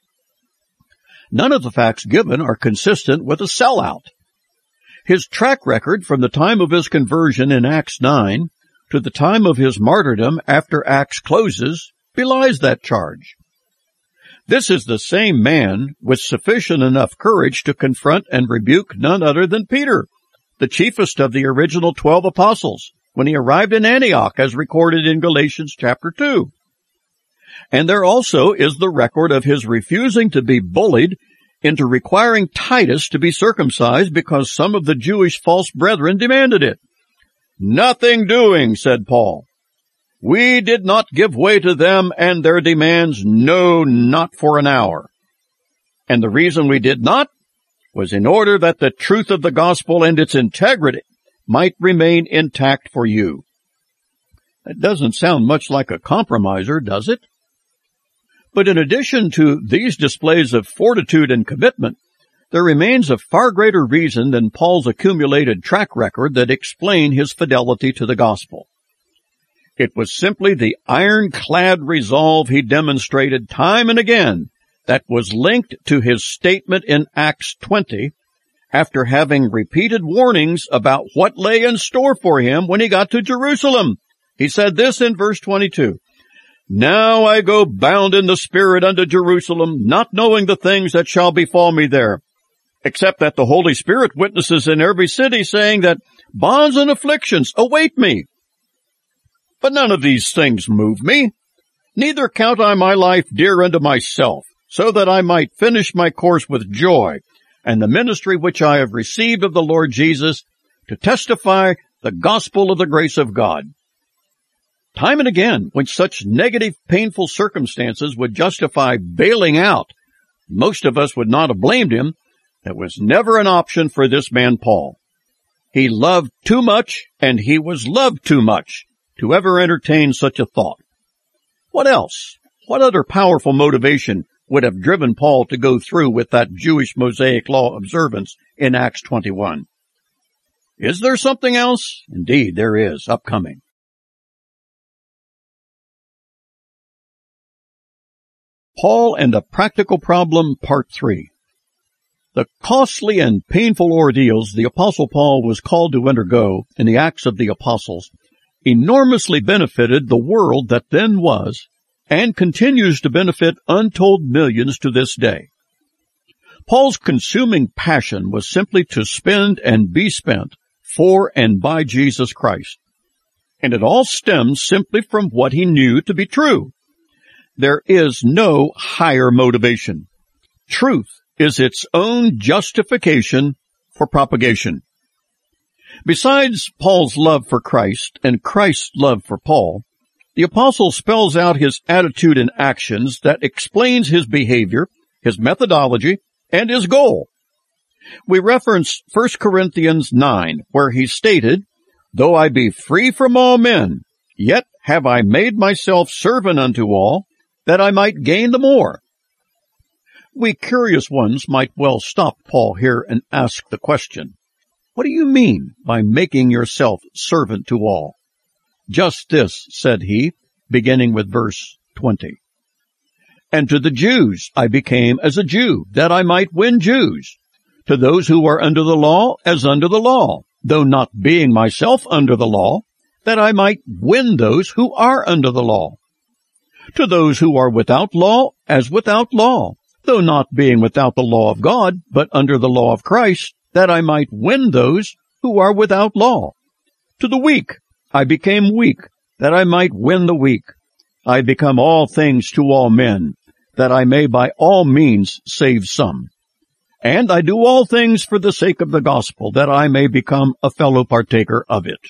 None of the facts given are consistent with a sellout. His track record from the time of his conversion in Acts 9 to the time of his martyrdom after Acts closes belies that charge. This is the same man with sufficient enough courage to confront and rebuke none other than Peter, the chiefest of the original twelve apostles, when he arrived in Antioch as recorded in Galatians chapter 2. And there also is the record of his refusing to be bullied into requiring Titus to be circumcised because some of the Jewish false brethren demanded it. Nothing doing, said Paul. We did not give way to them and their demands, no, not for an hour. And the reason we did not was in order that the truth of the gospel and its integrity might remain intact for you. That doesn't sound much like a compromiser, does it? But in addition to these displays of fortitude and commitment, there remains a far greater reason than Paul's accumulated track record that explain his fidelity to the gospel. It was simply the ironclad resolve he demonstrated time and again that was linked to his statement in Acts 20 after having repeated warnings about what lay in store for him when he got to Jerusalem. He said this in verse 22. Now I go bound in the Spirit unto Jerusalem, not knowing the things that shall befall me there, except that the Holy Spirit witnesses in every city saying that bonds and afflictions await me. But none of these things move me. Neither count I my life dear unto myself, so that I might finish my course with joy, and the ministry which I have received of the Lord Jesus, to testify the gospel of the grace of God. Time and again, when such negative, painful circumstances would justify bailing out, most of us would not have blamed him. That was never an option for this man Paul. He loved too much, and he was loved too much to ever entertain such a thought. What else? What other powerful motivation would have driven Paul to go through with that Jewish Mosaic law observance in Acts 21. Is there something else? Indeed, there is, upcoming. Paul and a Practical Problem, Part 3. The costly and painful ordeals the Apostle Paul was called to undergo in the Acts of the Apostles enormously benefited the world that then was and continues to benefit untold millions to this day. Paul's consuming passion was simply to spend and be spent for and by Jesus Christ. And it all stems simply from what he knew to be true. There is no higher motivation. Truth is its own justification for propagation. Besides Paul's love for Christ and Christ's love for Paul, the apostle spells out his attitude and actions that explains his behavior, his methodology, and his goal. We reference 1 Corinthians 9, where he stated, Though I be free from all men, yet have I made myself servant unto all, that I might gain the more. We curious ones might well stop Paul here and ask the question, what do you mean by making yourself servant to all? Just this, said he, beginning with verse 20. And to the Jews I became as a Jew, that I might win Jews. To those who are under the law, as under the law, though not being myself under the law, that I might win those who are under the law to those who are without law as without law, though not being without the law of God, but under the law of Christ, that I might win those who are without law. To the weak I became weak, that I might win the weak. I become all things to all men, that I may by all means save some. And I do all things for the sake of the gospel, that I may become a fellow partaker of it.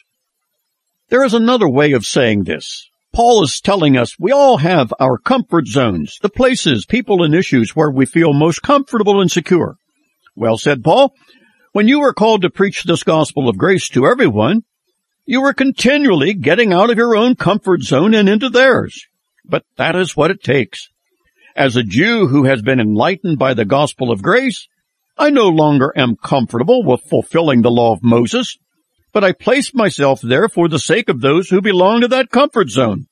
There is another way of saying this. Paul is telling us we all have our comfort zones, the places, people, and issues where we feel most comfortable and secure. Well said, Paul. When you were called to preach this gospel of grace to everyone, you were continually getting out of your own comfort zone and into theirs. But that is what it takes. As a Jew who has been enlightened by the gospel of grace, I no longer am comfortable with fulfilling the law of Moses but I place myself there for the sake of those who belong to that comfort zone.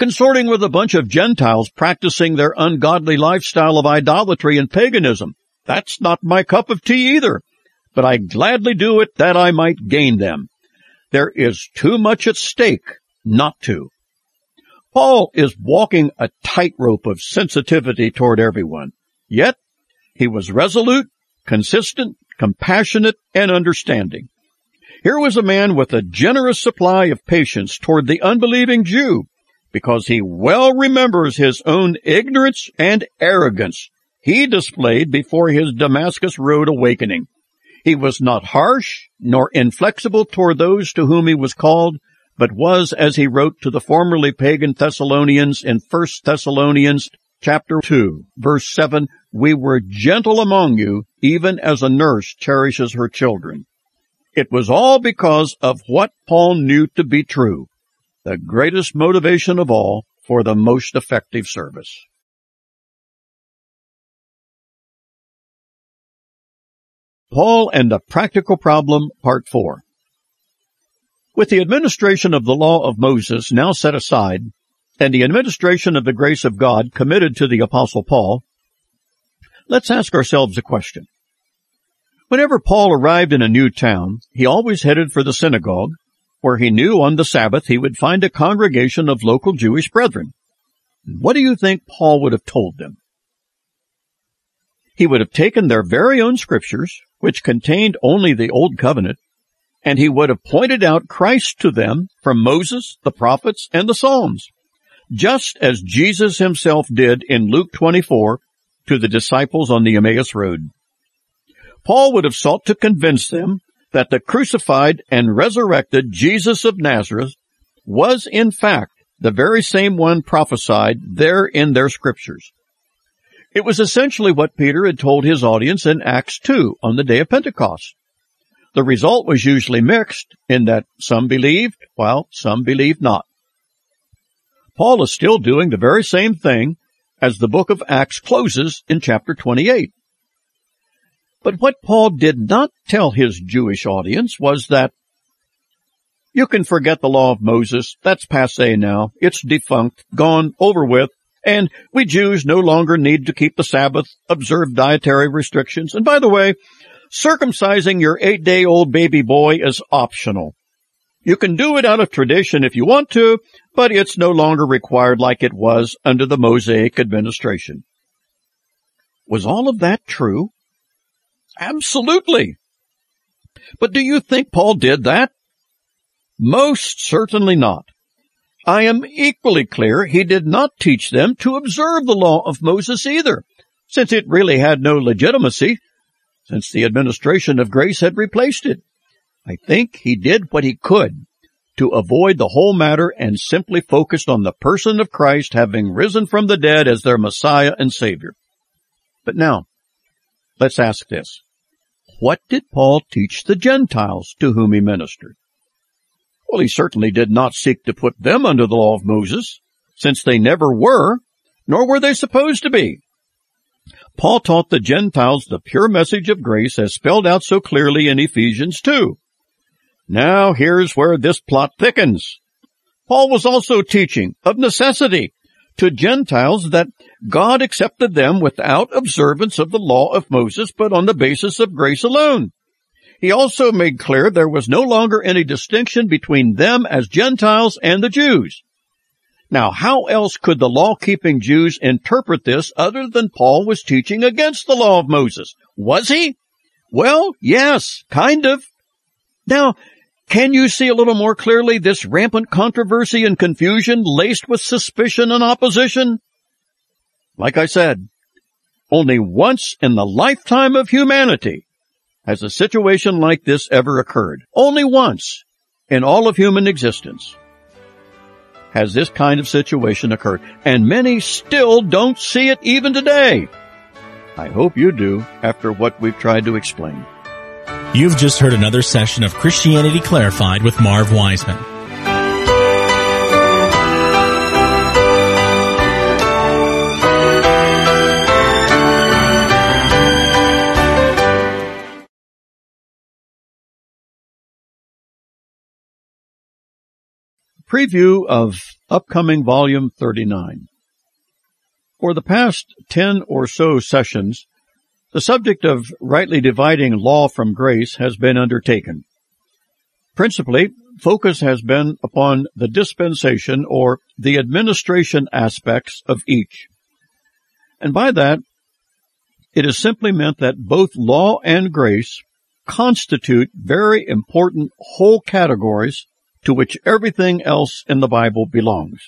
Consorting with a bunch of Gentiles practicing their ungodly lifestyle of idolatry and paganism. That's not my cup of tea either, but I gladly do it that I might gain them. There is too much at stake not to. Paul is walking a tightrope of sensitivity toward everyone. Yet, he was resolute, consistent, compassionate, and understanding. Here was a man with a generous supply of patience toward the unbelieving Jew, because he well remembers his own ignorance and arrogance he displayed before his Damascus Road awakening. He was not harsh nor inflexible toward those to whom he was called, but was, as he wrote to the formerly pagan Thessalonians in 1 Thessalonians chapter 2, verse 7, we were gentle among you, even as a nurse cherishes her children. It was all because of what Paul knew to be true, the greatest motivation of all for the most effective service. Paul and the Practical Problem, Part 4 With the administration of the law of Moses now set aside, and the administration of the grace of God committed to the Apostle Paul, let's ask ourselves a question. Whenever Paul arrived in a new town, he always headed for the synagogue, where he knew on the Sabbath he would find a congregation of local Jewish brethren. What do you think Paul would have told them? He would have taken their very own scriptures, which contained only the Old Covenant, and he would have pointed out Christ to them from Moses, the prophets, and the Psalms, just as Jesus himself did in Luke 24 to the disciples on the Emmaus Road. Paul would have sought to convince them that the crucified and resurrected Jesus of Nazareth was in fact the very same one prophesied there in their scriptures. It was essentially what Peter had told his audience in Acts 2 on the day of Pentecost. The result was usually mixed in that some believed while some believed not. Paul is still doing the very same thing as the book of Acts closes in chapter 28. But what Paul did not tell his Jewish audience was that you can forget the law of Moses. That's passe now. It's defunct, gone, over with. And we Jews no longer need to keep the Sabbath, observe dietary restrictions. And by the way, circumcising your eight day old baby boy is optional. You can do it out of tradition if you want to, but it's no longer required like it was under the Mosaic administration. Was all of that true? Absolutely. But do you think Paul did that? Most certainly not. I am equally clear he did not teach them to observe the law of Moses either, since it really had no legitimacy, since the administration of grace had replaced it. I think he did what he could to avoid the whole matter and simply focused on the person of Christ having risen from the dead as their Messiah and Savior. But now, let's ask this. What did Paul teach the Gentiles to whom he ministered? Well, he certainly did not seek to put them under the law of Moses, since they never were, nor were they supposed to be. Paul taught the Gentiles the pure message of grace as spelled out so clearly in Ephesians 2. Now here's where this plot thickens. Paul was also teaching, of necessity, to Gentiles that God accepted them without observance of the law of Moses, but on the basis of grace alone. He also made clear there was no longer any distinction between them as Gentiles and the Jews. Now, how else could the law-keeping Jews interpret this other than Paul was teaching against the law of Moses? Was he? Well, yes, kind of. Now, can you see a little more clearly this rampant controversy and confusion laced with suspicion and opposition? Like I said, only once in the lifetime of humanity has a situation like this ever occurred? Only once in all of human existence has this kind of situation occurred. And many still don't see it even today. I hope you do after what we've tried to explain. You've just heard another session of Christianity Clarified with Marv Wiseman. Preview of upcoming volume 39. For the past 10 or so sessions, the subject of rightly dividing law from grace has been undertaken. Principally, focus has been upon the dispensation or the administration aspects of each. And by that, it is simply meant that both law and grace constitute very important whole categories to which everything else in the Bible belongs.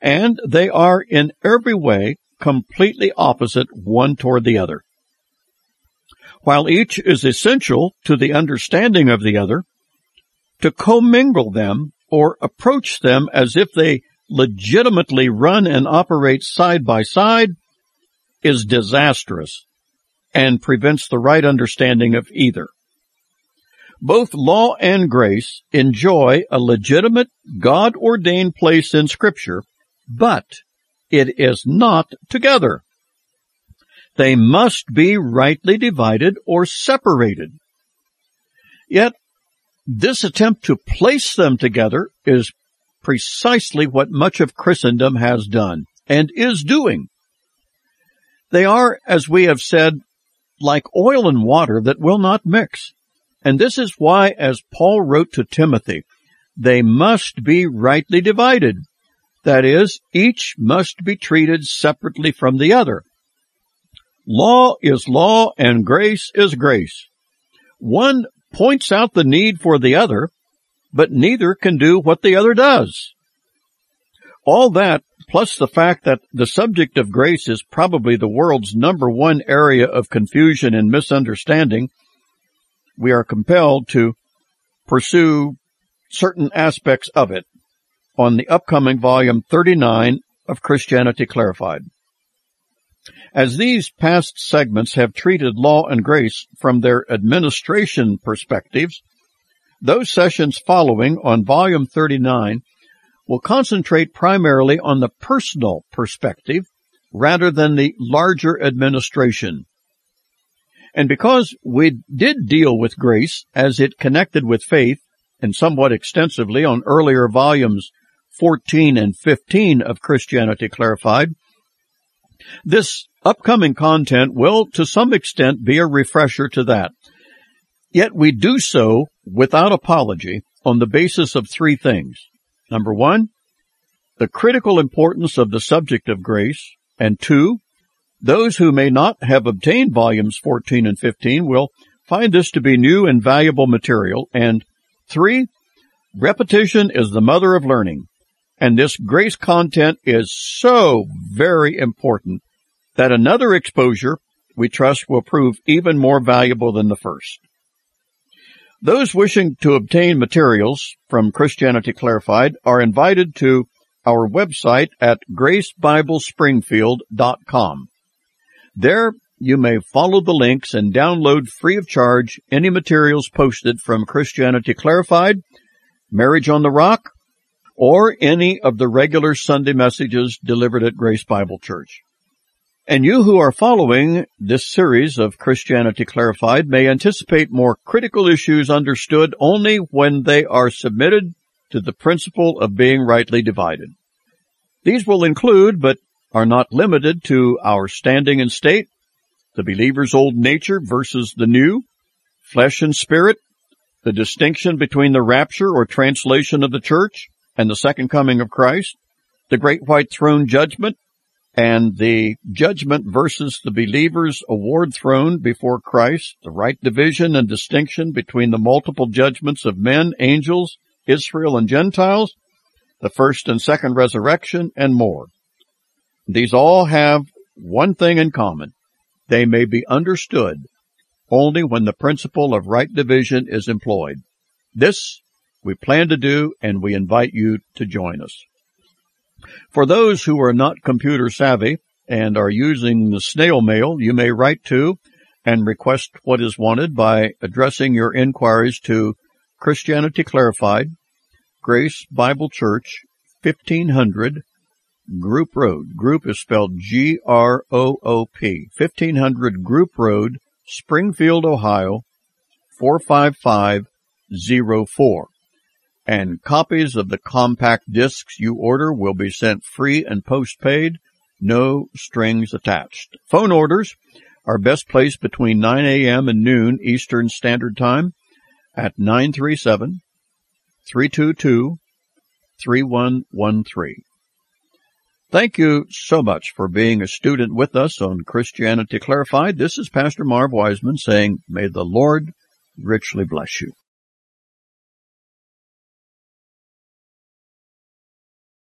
And they are in every way completely opposite one toward the other. While each is essential to the understanding of the other, to commingle them or approach them as if they legitimately run and operate side by side is disastrous and prevents the right understanding of either. Both law and grace enjoy a legitimate God ordained place in scripture, but it is not together. They must be rightly divided or separated. Yet, this attempt to place them together is precisely what much of Christendom has done and is doing. They are, as we have said, like oil and water that will not mix. And this is why, as Paul wrote to Timothy, they must be rightly divided. That is, each must be treated separately from the other. Law is law and grace is grace. One points out the need for the other, but neither can do what the other does. All that, plus the fact that the subject of grace is probably the world's number one area of confusion and misunderstanding, we are compelled to pursue certain aspects of it on the upcoming volume 39 of Christianity Clarified. As these past segments have treated law and grace from their administration perspectives, those sessions following on volume 39 will concentrate primarily on the personal perspective rather than the larger administration. And because we did deal with grace as it connected with faith and somewhat extensively on earlier volumes 14 and 15 of Christianity Clarified. This upcoming content will to some extent be a refresher to that. Yet we do so without apology on the basis of three things. Number one, the critical importance of the subject of grace, and two, those who may not have obtained volumes 14 and 15 will find this to be new and valuable material, and three, repetition is the mother of learning, and this grace content is so very important that another exposure we trust will prove even more valuable than the first. Those wishing to obtain materials from Christianity Clarified are invited to our website at gracebiblespringfield.com. There you may follow the links and download free of charge any materials posted from Christianity Clarified, Marriage on the Rock, or any of the regular Sunday messages delivered at Grace Bible Church. And you who are following this series of Christianity Clarified may anticipate more critical issues understood only when they are submitted to the principle of being rightly divided. These will include, but are not limited to, our standing and state, the believer's old nature versus the new, flesh and spirit, the distinction between the rapture or translation of the church and the second coming of Christ, the great white throne judgment, and the judgment versus the believer's award throne before Christ, the right division and distinction between the multiple judgments of men, angels, Israel, and Gentiles, the first and second resurrection, and more. These all have one thing in common. They may be understood only when the principle of right division is employed. This we plan to do and we invite you to join us. For those who are not computer savvy and are using the snail mail, you may write to and request what is wanted by addressing your inquiries to Christianity Clarified, Grace Bible Church, 1500 Groop Road. Groop is spelled G-R-O-O-P. 1500 Groop Road, Springfield, Ohio, 45504 and copies of the compact discs you order will be sent free and postpaid, no strings attached. Phone orders are best placed between 9 a.m. and noon Eastern Standard Time at 937 322 3113. Thank you so much for being a student with us on Christianity Clarified. This is Pastor Marv Wiseman saying, may the Lord richly bless you.